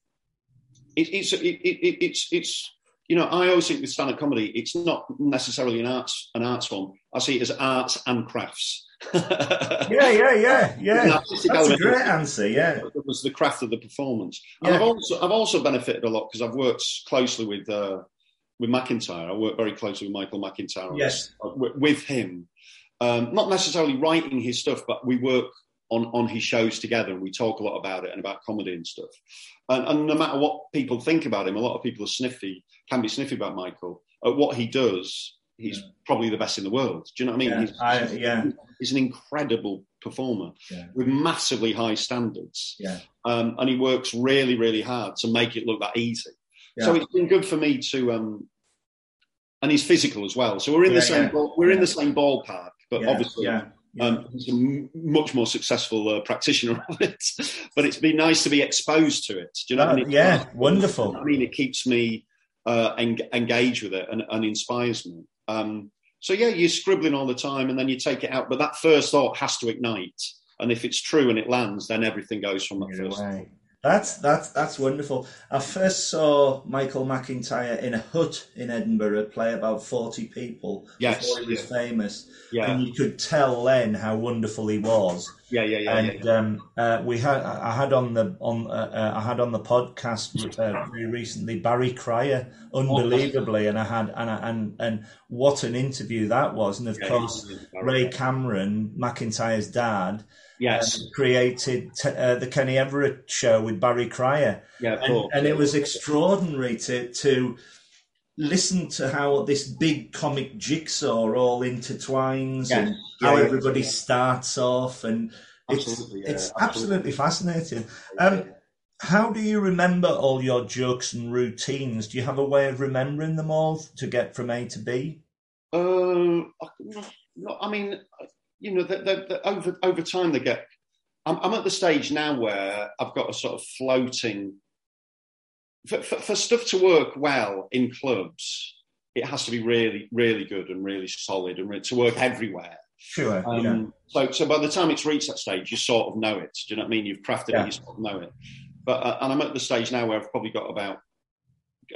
it, it's it, it, it, it's it's you know I always think with stand-up comedy, it's not necessarily an arts an arts form. I see it as arts and crafts. Yeah, yeah, yeah, yeah. That's a great answer. Yeah. It was the craft of the performance. And Yeah. I've also I've also benefited a lot because I've worked closely with uh, with McIntyre. I work very closely with Michael McIntyre. Yes. uh, with- with him. Um, not necessarily writing his stuff, but we work on on his shows together and we talk a lot about it and about comedy and stuff. And, and no matter what people think about him, a lot of people are sniffy, can be sniffy about Michael. At what he does, he's Yeah. probably the best in the world. Do you know what I mean? Yeah, He's- I, yeah, He's an incredible performer Yeah. with massively high standards yeah, um, and he works really, really hard to make it look that easy. So it's been good for me to, um, and he's physical as well. So we're in the same ball, we're in the same ballpark, but obviously. Um, he's a much more successful uh, practitioner of it. but it's been nice to be exposed to it. Do you know what I Uh, mean? yeah, wonderful. I mean, it keeps me uh, en- engaged with it and, and inspires me. Um, so yeah, you're scribbling all the time, and then you take it out. But that first thought has to ignite, and if it's true and it lands, then everything goes from that Either first. way. That's that's that's wonderful. I first saw Michael McIntyre in a hut in Edinburgh play about forty people Yes, before he was yeah. famous, Yeah, and you could tell then how wonderful he was. yeah, yeah, yeah. yeah, and um, uh, we had I had on the on uh, uh, I had on the podcast uh, very recently Barry Cryer, unbelievably, and I had and I, and and what an interview that was, and of Yeah, course Ray Cameron, McIntyre's dad, Yes, uh, created t- uh, the Kenny Everett show with Barry Cryer, yeah, and, and it was extraordinary to to listen to how this big comic jigsaw all intertwines Yeah. and how Yeah, yeah. everybody starts off and it's Absolutely, yeah, it's absolutely. absolutely fascinating. Um, how do you remember all your jokes and routines? Do you have a way of remembering them all to get from A to B? Uh, no, I mean, you know, over over time they get. I'm, I'm at the stage now where I've got a sort of floating. For, for, for stuff to work well in clubs, it has to be really, really good and really solid and re- to work everywhere. Sure. Um, yeah. So, so by the time it's reached that stage, you sort of know it. Do you know what I mean? You've crafted Yeah. it, you sort of know it. But uh, and I'm at the stage now where I've probably got about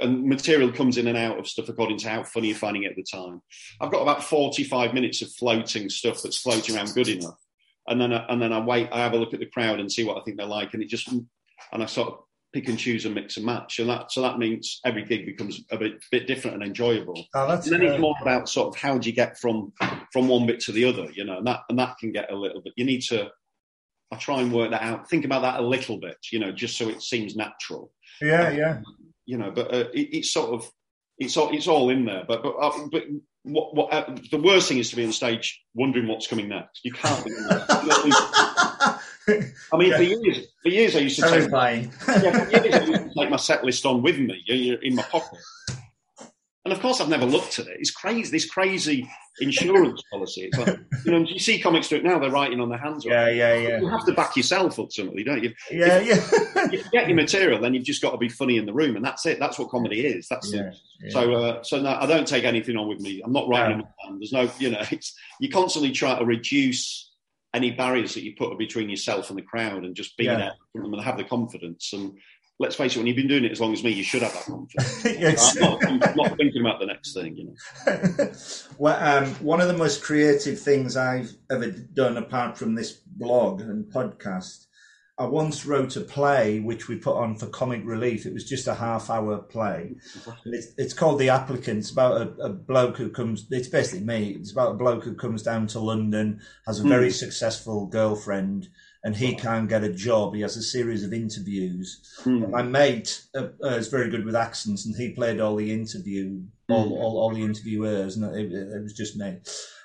and material comes in and out of stuff according to how funny you're finding it at the time. I've got about 45 minutes of floating stuff that's floating around good enough. and then I, and then I wait. I have a look at the crowd and see what I think they're like, and it just and I sort of pick and choose and mix and match, and that so that means every gig becomes a bit bit different and enjoyable. Oh, that's And then it's more about sort of how do you get from from one bit to the other, you know, and that and that can get a little bit. You need to. I try and work that out. Think about that a little bit, you know, just so it seems natural yeah, yeah. You know, but uh, it, it's sort of it's all it's all in there. But but uh, but what what uh, the worst thing is to be on stage wondering what's coming next. You can't. Be I mean, for years, for years I used to take, Terrifying. yeah, for years I used to take my set list on with me in my pocket. And of course, I've never looked at it. It's crazy. This crazy insurance policy. It's like, you know, you see comics do it now. They're writing on their hands. yeah, yeah, yeah. You have to back yourself ultimately, don't you? Yeah, yeah. If you get your material, then you've just got to be funny in the room, and that's it. That's what comedy is. That's Yeah, it. yeah. So, uh, so no, I don't take anything on with me. I'm not writing. No. There's no, you know, it's you constantly try to reduce any barriers that you put between yourself and the crowd, and just be Yeah. there and have the confidence. And let's face it, when you've been doing it as long as me, you should have that confidence. Yes. I'm not, I'm not thinking about the next thing, you know. well, um, one of the most creative things I've ever done, apart from this blog and podcast, I once wrote a play which we put on for comic relief. It was just a half-hour play. It's, it's called The Applicant. It's about a, a bloke who comes. It's basically me. It's about a bloke who comes down to London, has a very successful girlfriend, and he can't get a job. He has a series of interviews. Hmm. My mate uh, uh, is very good with accents, and he played all the interview, all, all, all the interviewers, and it, it was just me.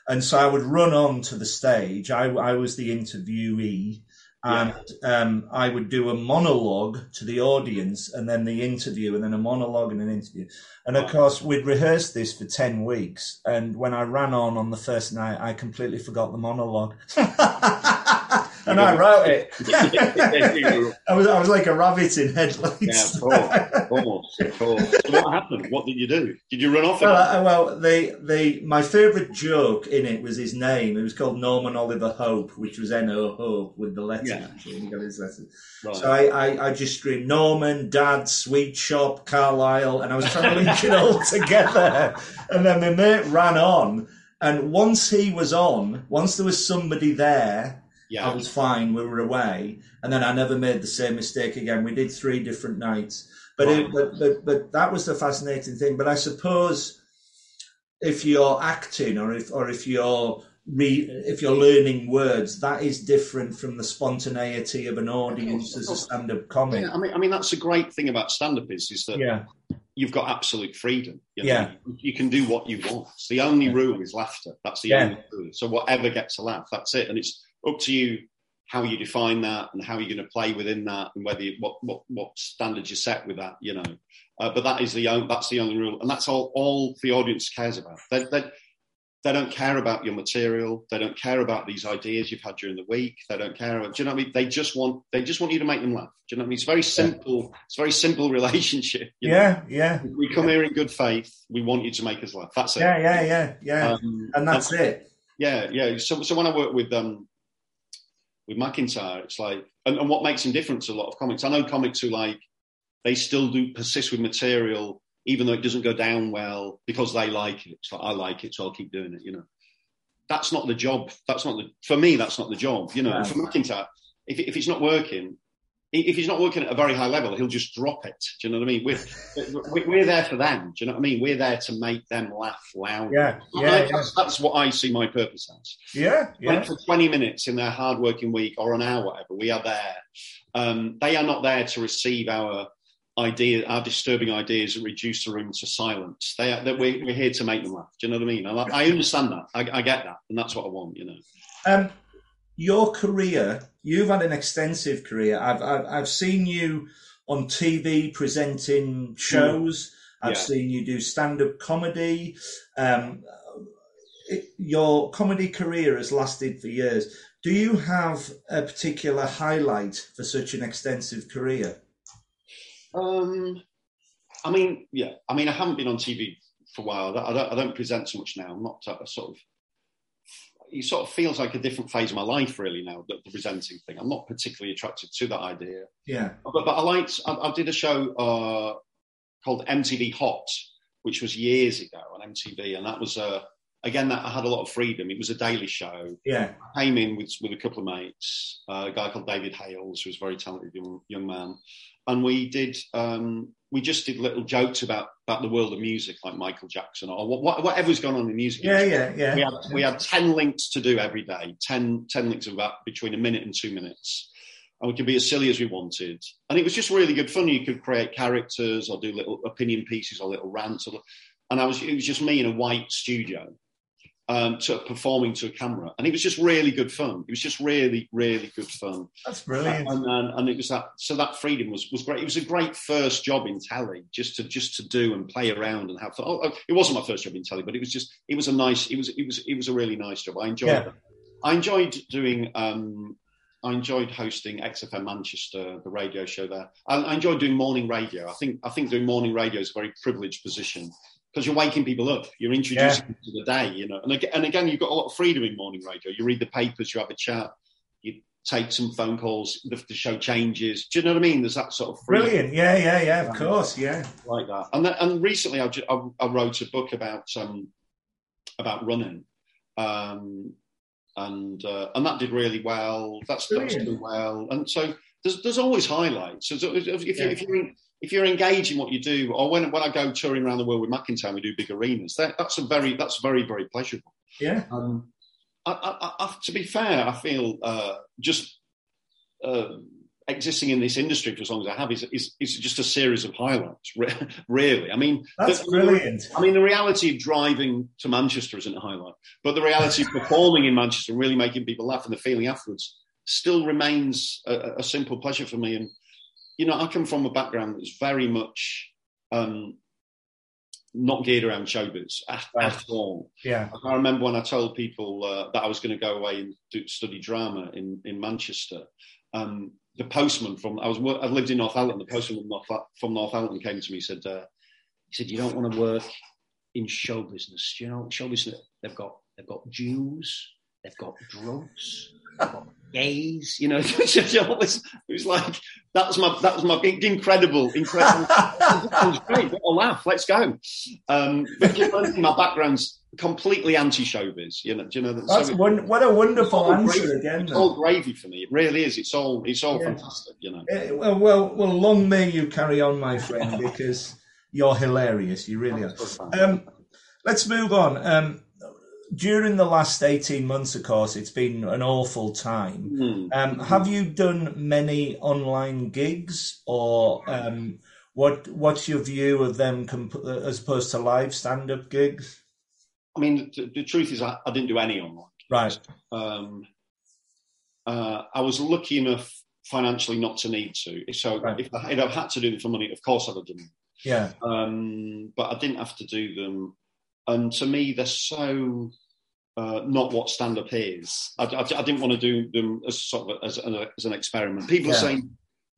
And so I would run on to the stage. I, I was the interviewee, and um, I would do a monologue to the audience, and then the interview, and then a monologue and an interview. And of Wow. course, we'd rehearsed this for ten weeks, and when I ran on on the first night, I completely forgot the monologue, and I wrote it. I was I was like a rabbit in headlights. Yeah, of course, of course, of course. So what happened? What did you do? Did you run off? Well, uh, well, the the my favourite joke in it was his name. It was called Norman Oliver Hope, which was N O Hope with the letter. Yeah. He got his letter. Right. So I, I, I just screamed Norman, Dad, Sweet Shop, Carlisle, and I was trying to link it all together. And then my mate ran on, and once he was on, once there was somebody there, yeah. I was fine. We were away, and then I never made the same mistake again. We did three different nights, but it, but, but but that was the fascinating thing. But I suppose if you're acting, or if or if you're re, if you're learning words, that is different from the spontaneity of an audience as a stand-up comic. Yeah, I mean, I mean that's the great thing about stand-up is, is that Yeah, you've got absolute freedom. You know? Yeah. you can do what you want. The only rule is laughter. That's the Yeah. only rule. So whatever gets a laugh, that's it. And it's up to you how you define that and how you're going to play within that and whether you, what what what standards you set with that. You know, uh, but that is the only, that's the only rule, and that's all all the audience cares about. They, they, they don't care about your material. They don't care about these ideas you've had during the week. They don't care. About, do you know what I mean? They just want they just want you to make them laugh. Do you know what I mean? It's very simple. It's a very simple relationship. you know? yeah, yeah, We come here in good faith. We want you to make us laugh. That's it. yeah, yeah, yeah, yeah, Um, and that's it. yeah, yeah. So, so when I work with um, with McIntyre, it's like, and, and what makes him different to a lot of comics? I know comics who like they still do persist with material even though it doesn't go down well because they like it. So I like it, so I'll keep doing it. You know, that's not the job. That's not the for me. That's not the job. You know, No. And for McIntyre, if if it's not working. If he's not working at a very high level, he'll just drop it. Do you know what I mean? We're, we're there for them. Do you know what I mean? We're there to make them laugh loud. Yeah, I- yeah, yeah, that's, what I see my purpose as. yeah, yeah. for 20 minutes in their hard working week or an hour, whatever, we are there. Um, they are not there to receive our idea, our disturbing ideas and reduce the room to silence. They are, that we're, we're here to make them laugh. Do you know what I mean? I, I understand that. I, I get that. And that's what I want, you know. Um, your career, you've had an extensive career. I've, I've, I've seen you on TV presenting shows. I've Yeah. seen you do stand up comedy. Um, it, your comedy career has lasted for years. Do you have a particular highlight for such an extensive career? Um, I mean, yeah. I mean, I haven't been on TV for a while. I don't, I don't present so much now. I'm not uh, sort of. It sort of feels like a different phase of my life, really. Now the, the presenting thing, I'm not particularly attracted to that idea. Yeah. But, but I liked. I, I did a show uh, called MTV Hot, which was years ago on MTV, and that was a again, that I had a lot of freedom. It was a daily show. Yeah. I came in with with a couple of mates, uh, a guy called David Hales, who was a very talented young, young man, and we did um, we just did little jokes about about the world of music, like Michael Jackson or what, whatever's gone on in music. Yeah, yeah, yeah. We had we had ten links to do every day, 10, 10 links of about between a minute and two minutes. And we could be as silly as we wanted. And it was just really good fun. You could create characters or do little opinion pieces or little rants. Or, and I was, it was just me in a white studio um, to performing to a camera, and it was just really good fun. It was just really, really good fun. That's brilliant. And, and, and, it was that. So that freedom was was great. It was a great first job in telly, just to just to do and play around and have fun. Oh, oh it wasn't my first job in telly, but it was just it was a nice. It was it was it was a really nice job. I enjoyed yeah. it. I enjoyed doing. Um, I enjoyed hosting XFM Manchester, the radio show there. I, I enjoyed doing morning radio. I think I think doing morning radio is a very privileged position because you're waking people up. You're introducing yeah. them to the day, you know. And again, and again, you've got a lot of freedom in morning radio. You read the papers, you have a chat, you take some phone calls. The, the show changes. Do you know what I mean? There's that sort of freedom. brilliant. Yeah, yeah, yeah. Of course, yeah. Like that. And that, and recently, I, I, I, wrote a book about um, about running. Um, and uh, and that did really well. That's, that's doing well, and so there's there's always highlights. So if, if, yeah. you, if you're in, if you're engaging what you do, or when when I go touring around the world with McIntyre, we do big arenas. That, that's a very that's very very pleasurable. Yeah. Um, I, I, I, to be fair, I feel uh, just uh, existing in this industry for as long as I have is, is, is just a series of highlights. really, I mean, that's the, brilliant. I mean, the reality of driving to Manchester isn't a highlight, but the reality of performing in Manchester and really making people laugh and the feeling afterwards still remains a, a simple pleasure for me. And you know, I come from a background that's very much um, not geared around showbiz at, at, all. Yeah. I remember when I told people uh, that I was going to go away and do, study drama in, in Manchester. Um, the postman from I was I lived in Northallerton. The postman from, North, from Northallerton came to me. He said, uh, "He said you don't want to work in show business. You know, show business. They've got they've got Jews. They've got drugs gays, you know, it was like that was my that was my incredible, incredible. that was great. What a laugh! Let's go. Um, my background's completely anti-showbiz. You know, do you know? that, That's so one, what a wonderful answer gravy. again. It's all gravy for me. It really is. It's all it's all yeah. fantastic. You know. Uh, well, well, well, long may you carry on, my friend, because you're hilarious. You really are. Um, let's move on. Um, during the last 18 months, of course, it's been an awful time. Mm. Um, have you done many online gigs or um, what? what's your view of them comp- as opposed to live stand up gigs? I mean, the, the truth is, I, I, didn't do any online. Right. Um, uh, I was lucky enough financially not to need to. So right. if, I, would had to do them for money, of course I'd have done them. Yeah. Um, but I didn't have to do them. And to me, they're so uh, not what stand up is. I, I, I, didn't want to do them as sort of as, an, as an experiment. People yeah. are saying,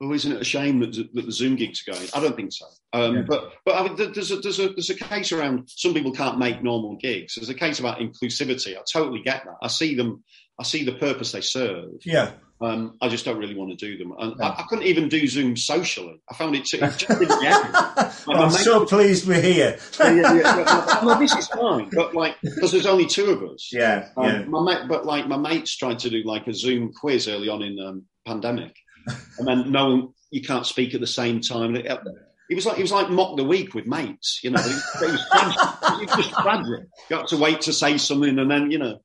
"Oh, isn't it a shame that, that the Zoom gigs are going?" I don't think so. Um, yeah. But but I mean, there's a there's a there's a case around some people can't make normal gigs. There's a case about inclusivity. I totally get that. I see them. I see the purpose they serve. Yeah. Um, I just don't really want to do them. And no. I, I, couldn't even do Zoom socially. I found it, too, it just didn't get like, I'm so pleased we're here. yeah, yeah, yeah. This is fine, but like, because there's only two of us. Yeah, um, yeah. My mate, but like, my mates tried to do like a Zoom quiz early on in um, pandemic, and then no one, you can't speak at the same time. It, it was like it was like mock the week with mates, you know. It, it was tragic. it was just tragic. You had to wait to say something, and then you know,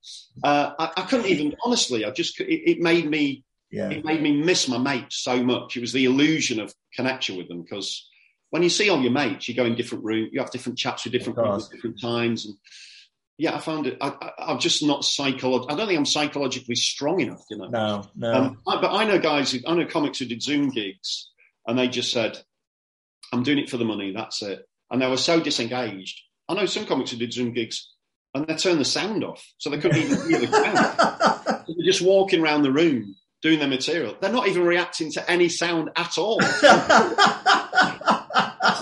uh, I, I, couldn't even honestly. I just it, it made me yeah. it made me miss my mates so much. It was the illusion of connection with them because when you see all your mates, you go in different rooms, you have different chats with different people at different times, and yeah, I found it. I, am just not psychologically. I don't think I'm psychologically strong enough, you know. No, no. Um, I, but I know guys. Who, I know comics who did Zoom gigs, and they just said, I'm doing it for the money. That's it. And they were so disengaged. I know some comics who did Zoom gigs and they turned the sound off, so they couldn't even hear the crowd. they're just walking around the room doing their material. They're not even reacting to any sound at all. that's,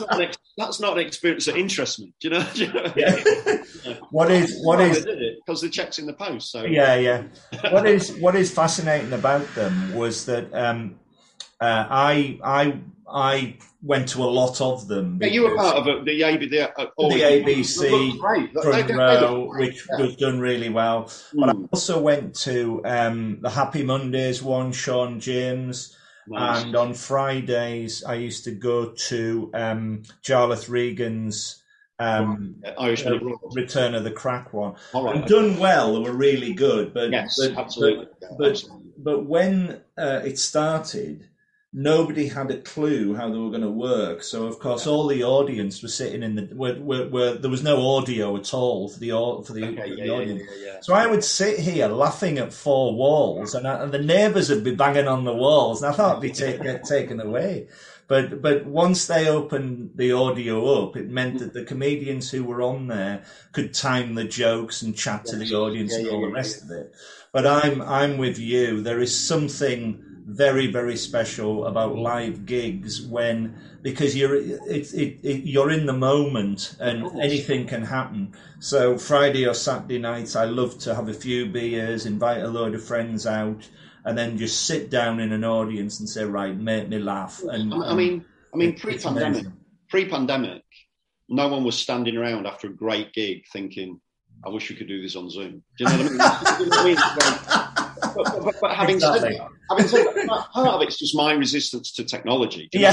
not ex- that's, not an experience that interests me. Do you know? Do you know? Yeah. What is what is because the checks in the post. So yeah, yeah. What is what is fascinating about them was that um, Uh, I I I went to a lot of them. Yeah, you were part of it, the, AB, the, uh, the ABC front row, which yeah. was done really well. Mm. But I also went to um, the Happy Mondays one, Sean James. Nice. And on Fridays, I used to go to um, Jarlath Regan's um, Irish uh, Return of the Crack one. Right. And done well, they were really good. But yes, but, absolutely. But, but, absolutely. but when uh, it started, nobody had a clue how they were going to work. So of course, all the audience was sitting in the where, where, where there was no audio at all for the for the, okay, the audience. Yeah, yeah, so I would sit here laughing at four walls, and, I, and the neighbours would be banging on the walls, and I thought be take, get taken away. But but once they opened the audio up, it meant that the comedians who were on there could time the jokes and chat to the audience and all the rest of it. But I'm I'm with you. There is something very very special about live gigs when because you're it, it, it, you're in the moment and anything can happen. So friday or saturday nights i love to have a few beers invite a load of friends out and then just sit down in an audience and say right make me laugh. And i mean i mean pre-pandemic pre-pandemic no one was standing around after a great gig thinking i wish we could do this on zoom. Do you know what i mean but, but, but, having exactly. said that, having said that, part of it's just my resistance to technology. Yeah,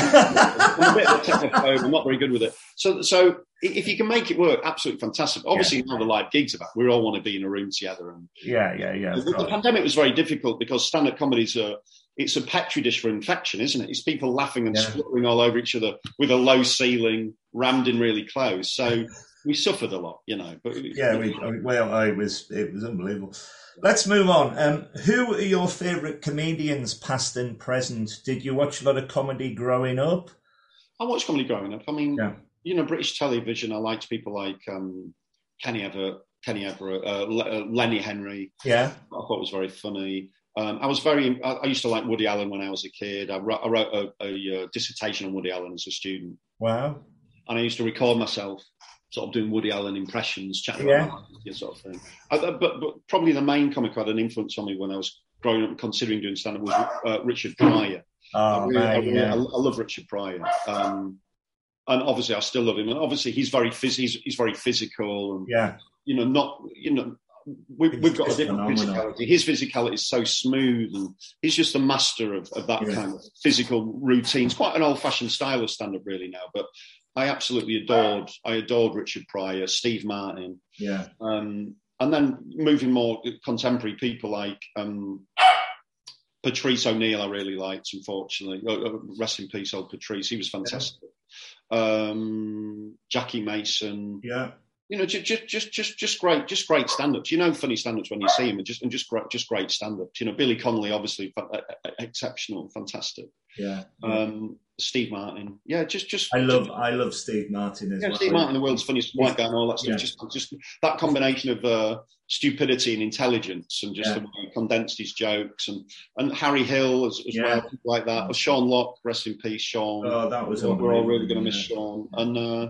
I'm a bit of a technophobe. I'm not very good with it. So, so if you can make it work, absolutely fantastic. Obviously, yeah. now the live gigs about, we all want to be in a room together. And yeah, yeah, yeah. The, the pandemic was very difficult because stand-up comedies are it's a petri dish for infection, isn't it? It's people laughing and yeah. spluttering all over each other with a low ceiling, rammed in really close. So we suffered a lot, you know. But yeah, uh, we, well, I was it was unbelievable. Let's move on. Um, who are your favourite comedians, past and present? Did you watch a lot of comedy growing up? I watched comedy growing up. I mean, yeah. you know, British television. I liked people like um, Kenny Everett, Kenny Everett, uh, uh, Lenny Henry. Yeah, I thought it was very funny. Um, I was very. I, I, used to like Woody Allen when I was a kid. I wrote, I wrote a, a, a, uh, dissertation on Woody Allen as a student. Wow. And I used to record myself sort of doing Woody Allen impressions, chatting yeah. about that sort of thing. I, but, but probably the main comic who had an influence on me when I was growing up and considering doing stand up was uh, Richard Pryor. Oh, I, really, I, really, yeah. I, love Richard Pryor. Um, and obviously, I still love him. And obviously, he's very phys- he's, he's very physical. And, yeah. You know, not, you know, we, have got a different phenomenal. physicality. His physicality is so smooth, and he's just a master of, of that yeah. kind of physical routines. Quite an old-fashioned style of stand-up, really now. But I absolutely adored. I adored Richard Pryor, Steve Martin. Yeah. Um, and then moving more contemporary people like um, Patrice O'Neal, I really liked. Unfortunately, oh, oh, rest in peace, old Patrice. He was fantastic. Yeah. Um, Jackie Mason. Yeah you know, just just just just great, just great stand-ups. You know, funny stand-ups when you see them, and just and just great, just great stand-ups. You know, Billy Connolly, obviously exceptional, fantastic. Yeah. Um, Steve Martin, yeah, just just. I love I love Steve Martin as yeah, well. Steve Martin, the world's funniest white guy, and all that stuff. Yeah. Just just that combination of uh, stupidity and intelligence, and just yeah. the way he condensed his jokes, and and Harry Hill as, as well, like that. Or Sean Lock, rest in peace, Sean. Oh, that was. We're all really going to miss Sean, and. Uh,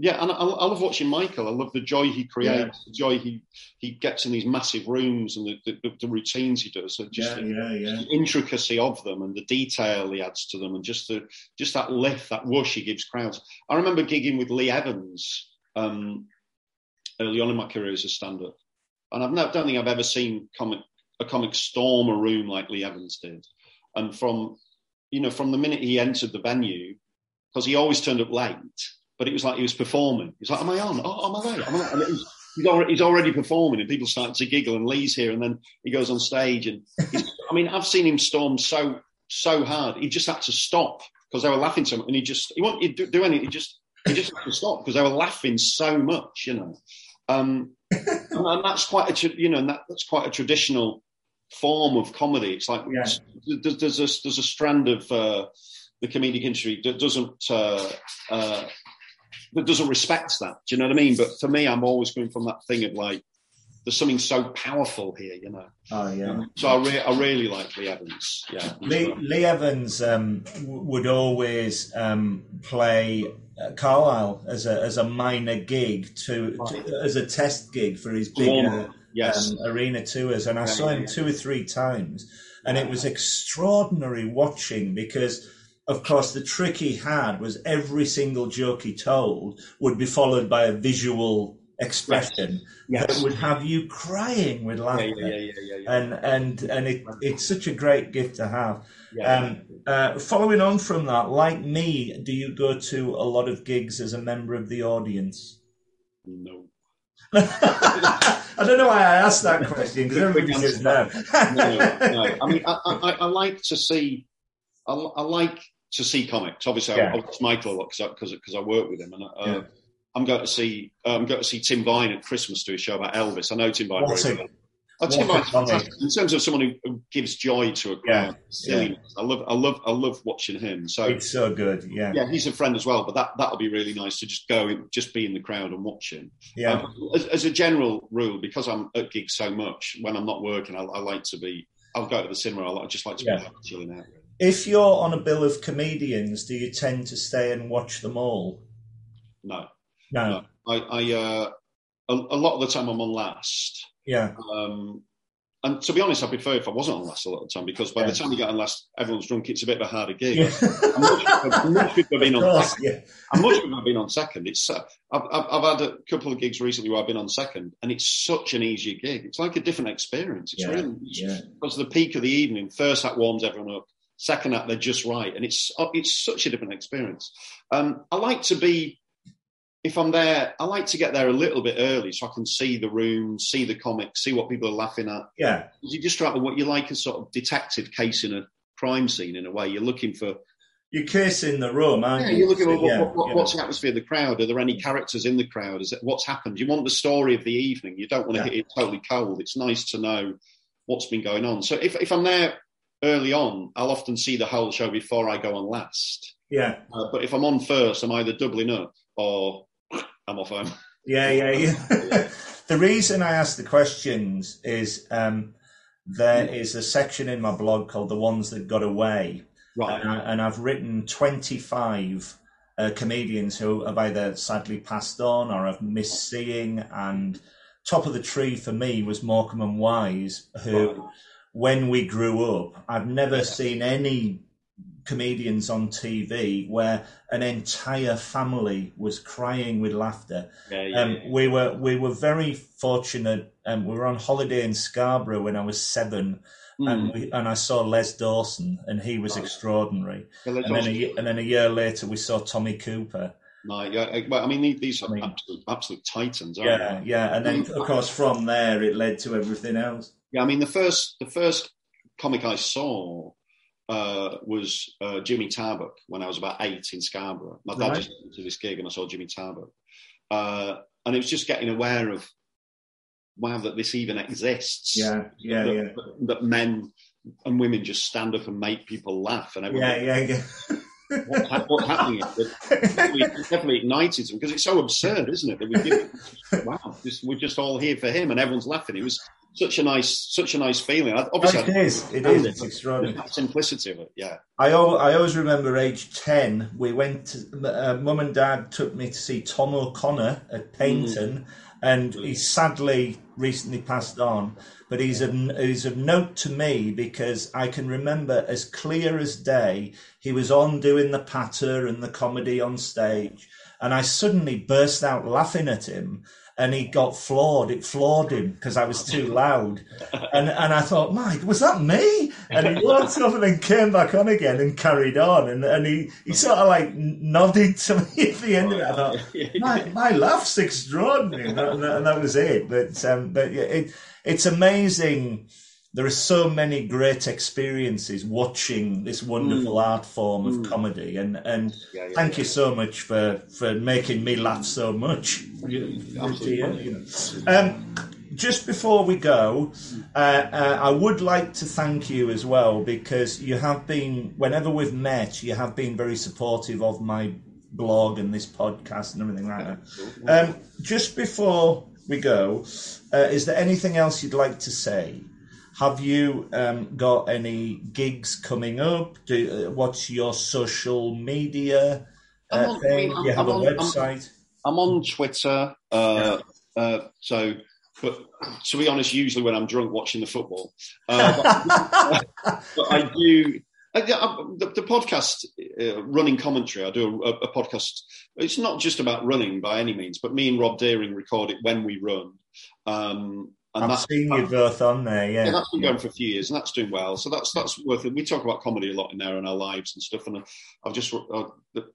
yeah, and I, I, love watching Michael. I love the joy he creates, yeah. the joy he he gets in these massive rooms, and the, the, the routines he does. So just, yeah, the, yeah, yeah. the intricacy of them, and the detail he adds to them, and just the just that lift, that whoosh he gives crowds. I remember gigging with Lee Evans um, early on in my career as a stand-up, and I've not, don't think I've ever seen comic a comic storm a room like Lee Evans did. And from you know from the minute he entered the venue, because he always turned up late but it was like he was performing. He's like, "Am I on? Oh, am I late? Am I?" Was, he's, already, he's already performing, and people start to giggle. And Lee's here, and then he goes on stage, and I mean, I've seen him storm so so hard. He just had to stop because they were laughing so much, and he just he won't do, do anything. He just he just had to stop because they were laughing so much, you know. Um, and, that's quite a you know, that, that's quite a traditional form of comedy. It's like yeah. there's, there's, a there's a strand of uh, the comedic industry that doesn't uh, uh, that doesn't respect that. Do you know what I mean? But for me, I'm always going from that thing of like, there's something so powerful here, you know. Oh yeah. So I, re- I really like Lee Evans. Yeah. Lee, Lee Evans um, would always um, play uh, Carlisle as a as a minor gig to, to as a test gig for his bigger yes. um, arena tours, and I yeah, saw him yeah, two or three times and it was extraordinary watching because of course, the trick he had was every single joke he told would be followed by a visual expression Yes. that would have you crying with laughter. yeah, yeah, yeah. And and and it, it's such a great gift to have. yeah. Um, uh, following on from that, like me, do you go to a lot of gigs as a member of the audience? no. I don't know why I asked that question because everybody says no. no, no. I mean, I, I, I like to see, I, I like to see comics. Obviously, Yeah. I, I watch Michael a lot because because I work with him, and uh, Yeah. I'm going to see uh, I'm going to see Tim Vine at Christmas do a show about Elvis. I know Tim Vine very well. Oh, Tim what Vine's fantastic. In terms of someone who, gives joy to a Yeah, crowd, silliness. I love, I love, I love watching him. So It's so good. Yeah. yeah, he's a friend as well. But that that'll be really nice to just go, and just be in the crowd and watch him. Yeah. Um, as, as a general rule, because I'm at gigs so much, when I'm not working, I, I like to be. I'll go to the cinema. I just like to Yeah. be chilling out. If you're on a bill of comedians, do you tend to stay and watch them all? No, No. no. I, I uh, a, a lot of the time I'm on last. Yeah. Um, and to be honest, I prefer if I wasn't on last a lot of the time because by Yeah. the time you get on last, everyone's drunk. It's a bit of a harder gig. Yeah. I'm much, prefer being on course. second. Yeah. I'm much prefer being on second. It's uh, I've, I've, I've had a couple of gigs recently where I've been on second, and it's such an easy gig. It's like a different experience. It's Yeah, really it's, yeah. because the peak of the evening, first act warms everyone up, second act they're just right, and it's uh, it's such a different experience. Um, I like to be. If I'm there, I like to get there a little bit early so I can see the room, see the comics, see what people are laughing at. Yeah. You just try to what you like a sort of detective case in a crime scene in a way. You're looking for You're casing the room, aren't yeah, you? you're looking at what, Yeah, what, what, yeah. what's the atmosphere of the crowd. Are there any characters in the crowd? Is it what's happened? You want the story of the evening. You don't want to hit it totally cold. It's nice to know what's been going on. So if if I'm there early on, I'll often see the whole show before I go on last. Yeah. Uh, but if I'm on first, I'm either doubling up or I'm off home. Yeah, yeah, yeah. the reason I ask the questions is um, there is a section in my blog called "The Ones That Got Away," Right. and, I, and I've written twenty-five uh, comedians who have either sadly passed on or have missed seeing. And top of the tree for me was Morecambe and Wise, who, Right. When we grew up, I've never seen any comedians on TV where an entire family was crying with laughter. Yeah, yeah, Um, yeah. we were we were very fortunate. Um, we were on holiday in Scarborough when I was seven, and Mm. we, and I saw Les Dawson, and he was Right. extraordinary. Yeah, And then, a, and then a year later, we saw Tommy Cooper. no, yeah, uh, well, I mean, these- are I mean- absolute, absolute titans, aren't Yeah, yeah. And then, of course, from there, it led to everything else. Yeah, I mean the first the first comic I saw uh, was uh, Jimmy Tarbuck when I was about eight in Scarborough. My dad Right. just went to this gig and I saw Jimmy Tarbuck, uh, and it was just getting aware of wow that this even exists. Yeah, yeah, that, yeah. That, men and women just stand up and make people laugh, and everyone, Yeah, yeah, what's, hap- what's happening? Yeah. definitely ignited them because it's so absurd, isn't it? That we give, wow, just, we're just all here for him, and everyone's laughing. It was such a nice, such a nice feeling. I- Obviously, it is. It is. It's extraordinary. simplicity of it, yeah. I, al- I always remember age 10, we went, to, uh, mum and dad took me to see Tom O'Connor at Paignton, and he sadly recently passed on. But he's of, he's of note to me because I can remember as clear as day, he was on doing the patter and the comedy on stage, and I suddenly burst out laughing at him. And he got floored. It floored him because I was too loud. And and I thought, Mike, was that me? And he walked off and then came back on again and carried on. And, and he, he sort of like nodded to me at the end of it. I thought, my, my laugh's extraordinary. And that, and that, and that was it. But, um, but yeah, it, it's amazing. There are so many great experiences watching this wonderful art form of Mm. comedy. And, and Yeah, yeah, thank you so much for, for making me laugh so much. Absolutely. Um, just before we go, uh, uh, I would like to thank you as well because you have been, whenever we've met, you have been very supportive of my blog and this podcast and everything like that. Um, just before we go, uh, is there anything else you'd like to say? Have you um, got any gigs coming up? Do, uh, what's your social media uh, on- thing? I'm- you have I'm a on- I'm- website? I'm on Twitter, uh, uh, so but to be honest, usually when I'm drunk watching the football. Uh, but, but, I do. I, I, the, the, podcast, uh, running commentary, I do a, a, podcast. It's not just about running by any means, but me and Rob Deering record it when we run. Um, and I've seen you both on there, yeah. yeah. That's been going for a few years, and that's doing well. So that's that's worth it. We talk about comedy a lot in there in our lives and stuff. And I've just uh,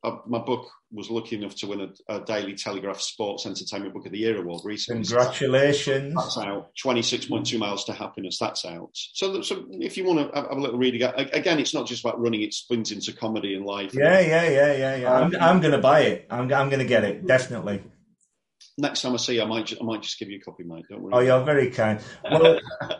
uh, my book was lucky enough to win a, a, Daily Telegraph Sports Entertainment Book of the Year award recently. Congratulations! That's out. Twenty six point two miles to happiness. That's out. So, so if you want to have, a little read again, it's not just about running; it spins into comedy and life. Yeah, yeah, yeah, yeah, yeah. I'm, I'm going to buy it. I'm, I'm going to get it definitely next time I see you, I might, I might just give you a copy, mate. Don't worry. Oh, you're very kind. Well,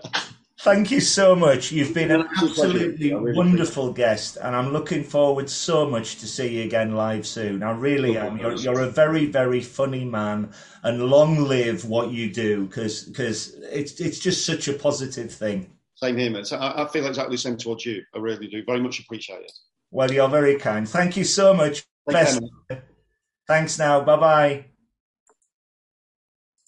thank you so much. You've been an absolutely really wonderful guest, and I'm looking forward so much to see you again live soon. I really am. You're, you're a very, very funny man, and long live what you do, because because it's it's just such a positive thing. Same here, mate. I, I feel exactly the same towards you. I really do. Very much appreciate it. Well, you're very kind. Thank you so much. Best. Thanks now. Bye bye.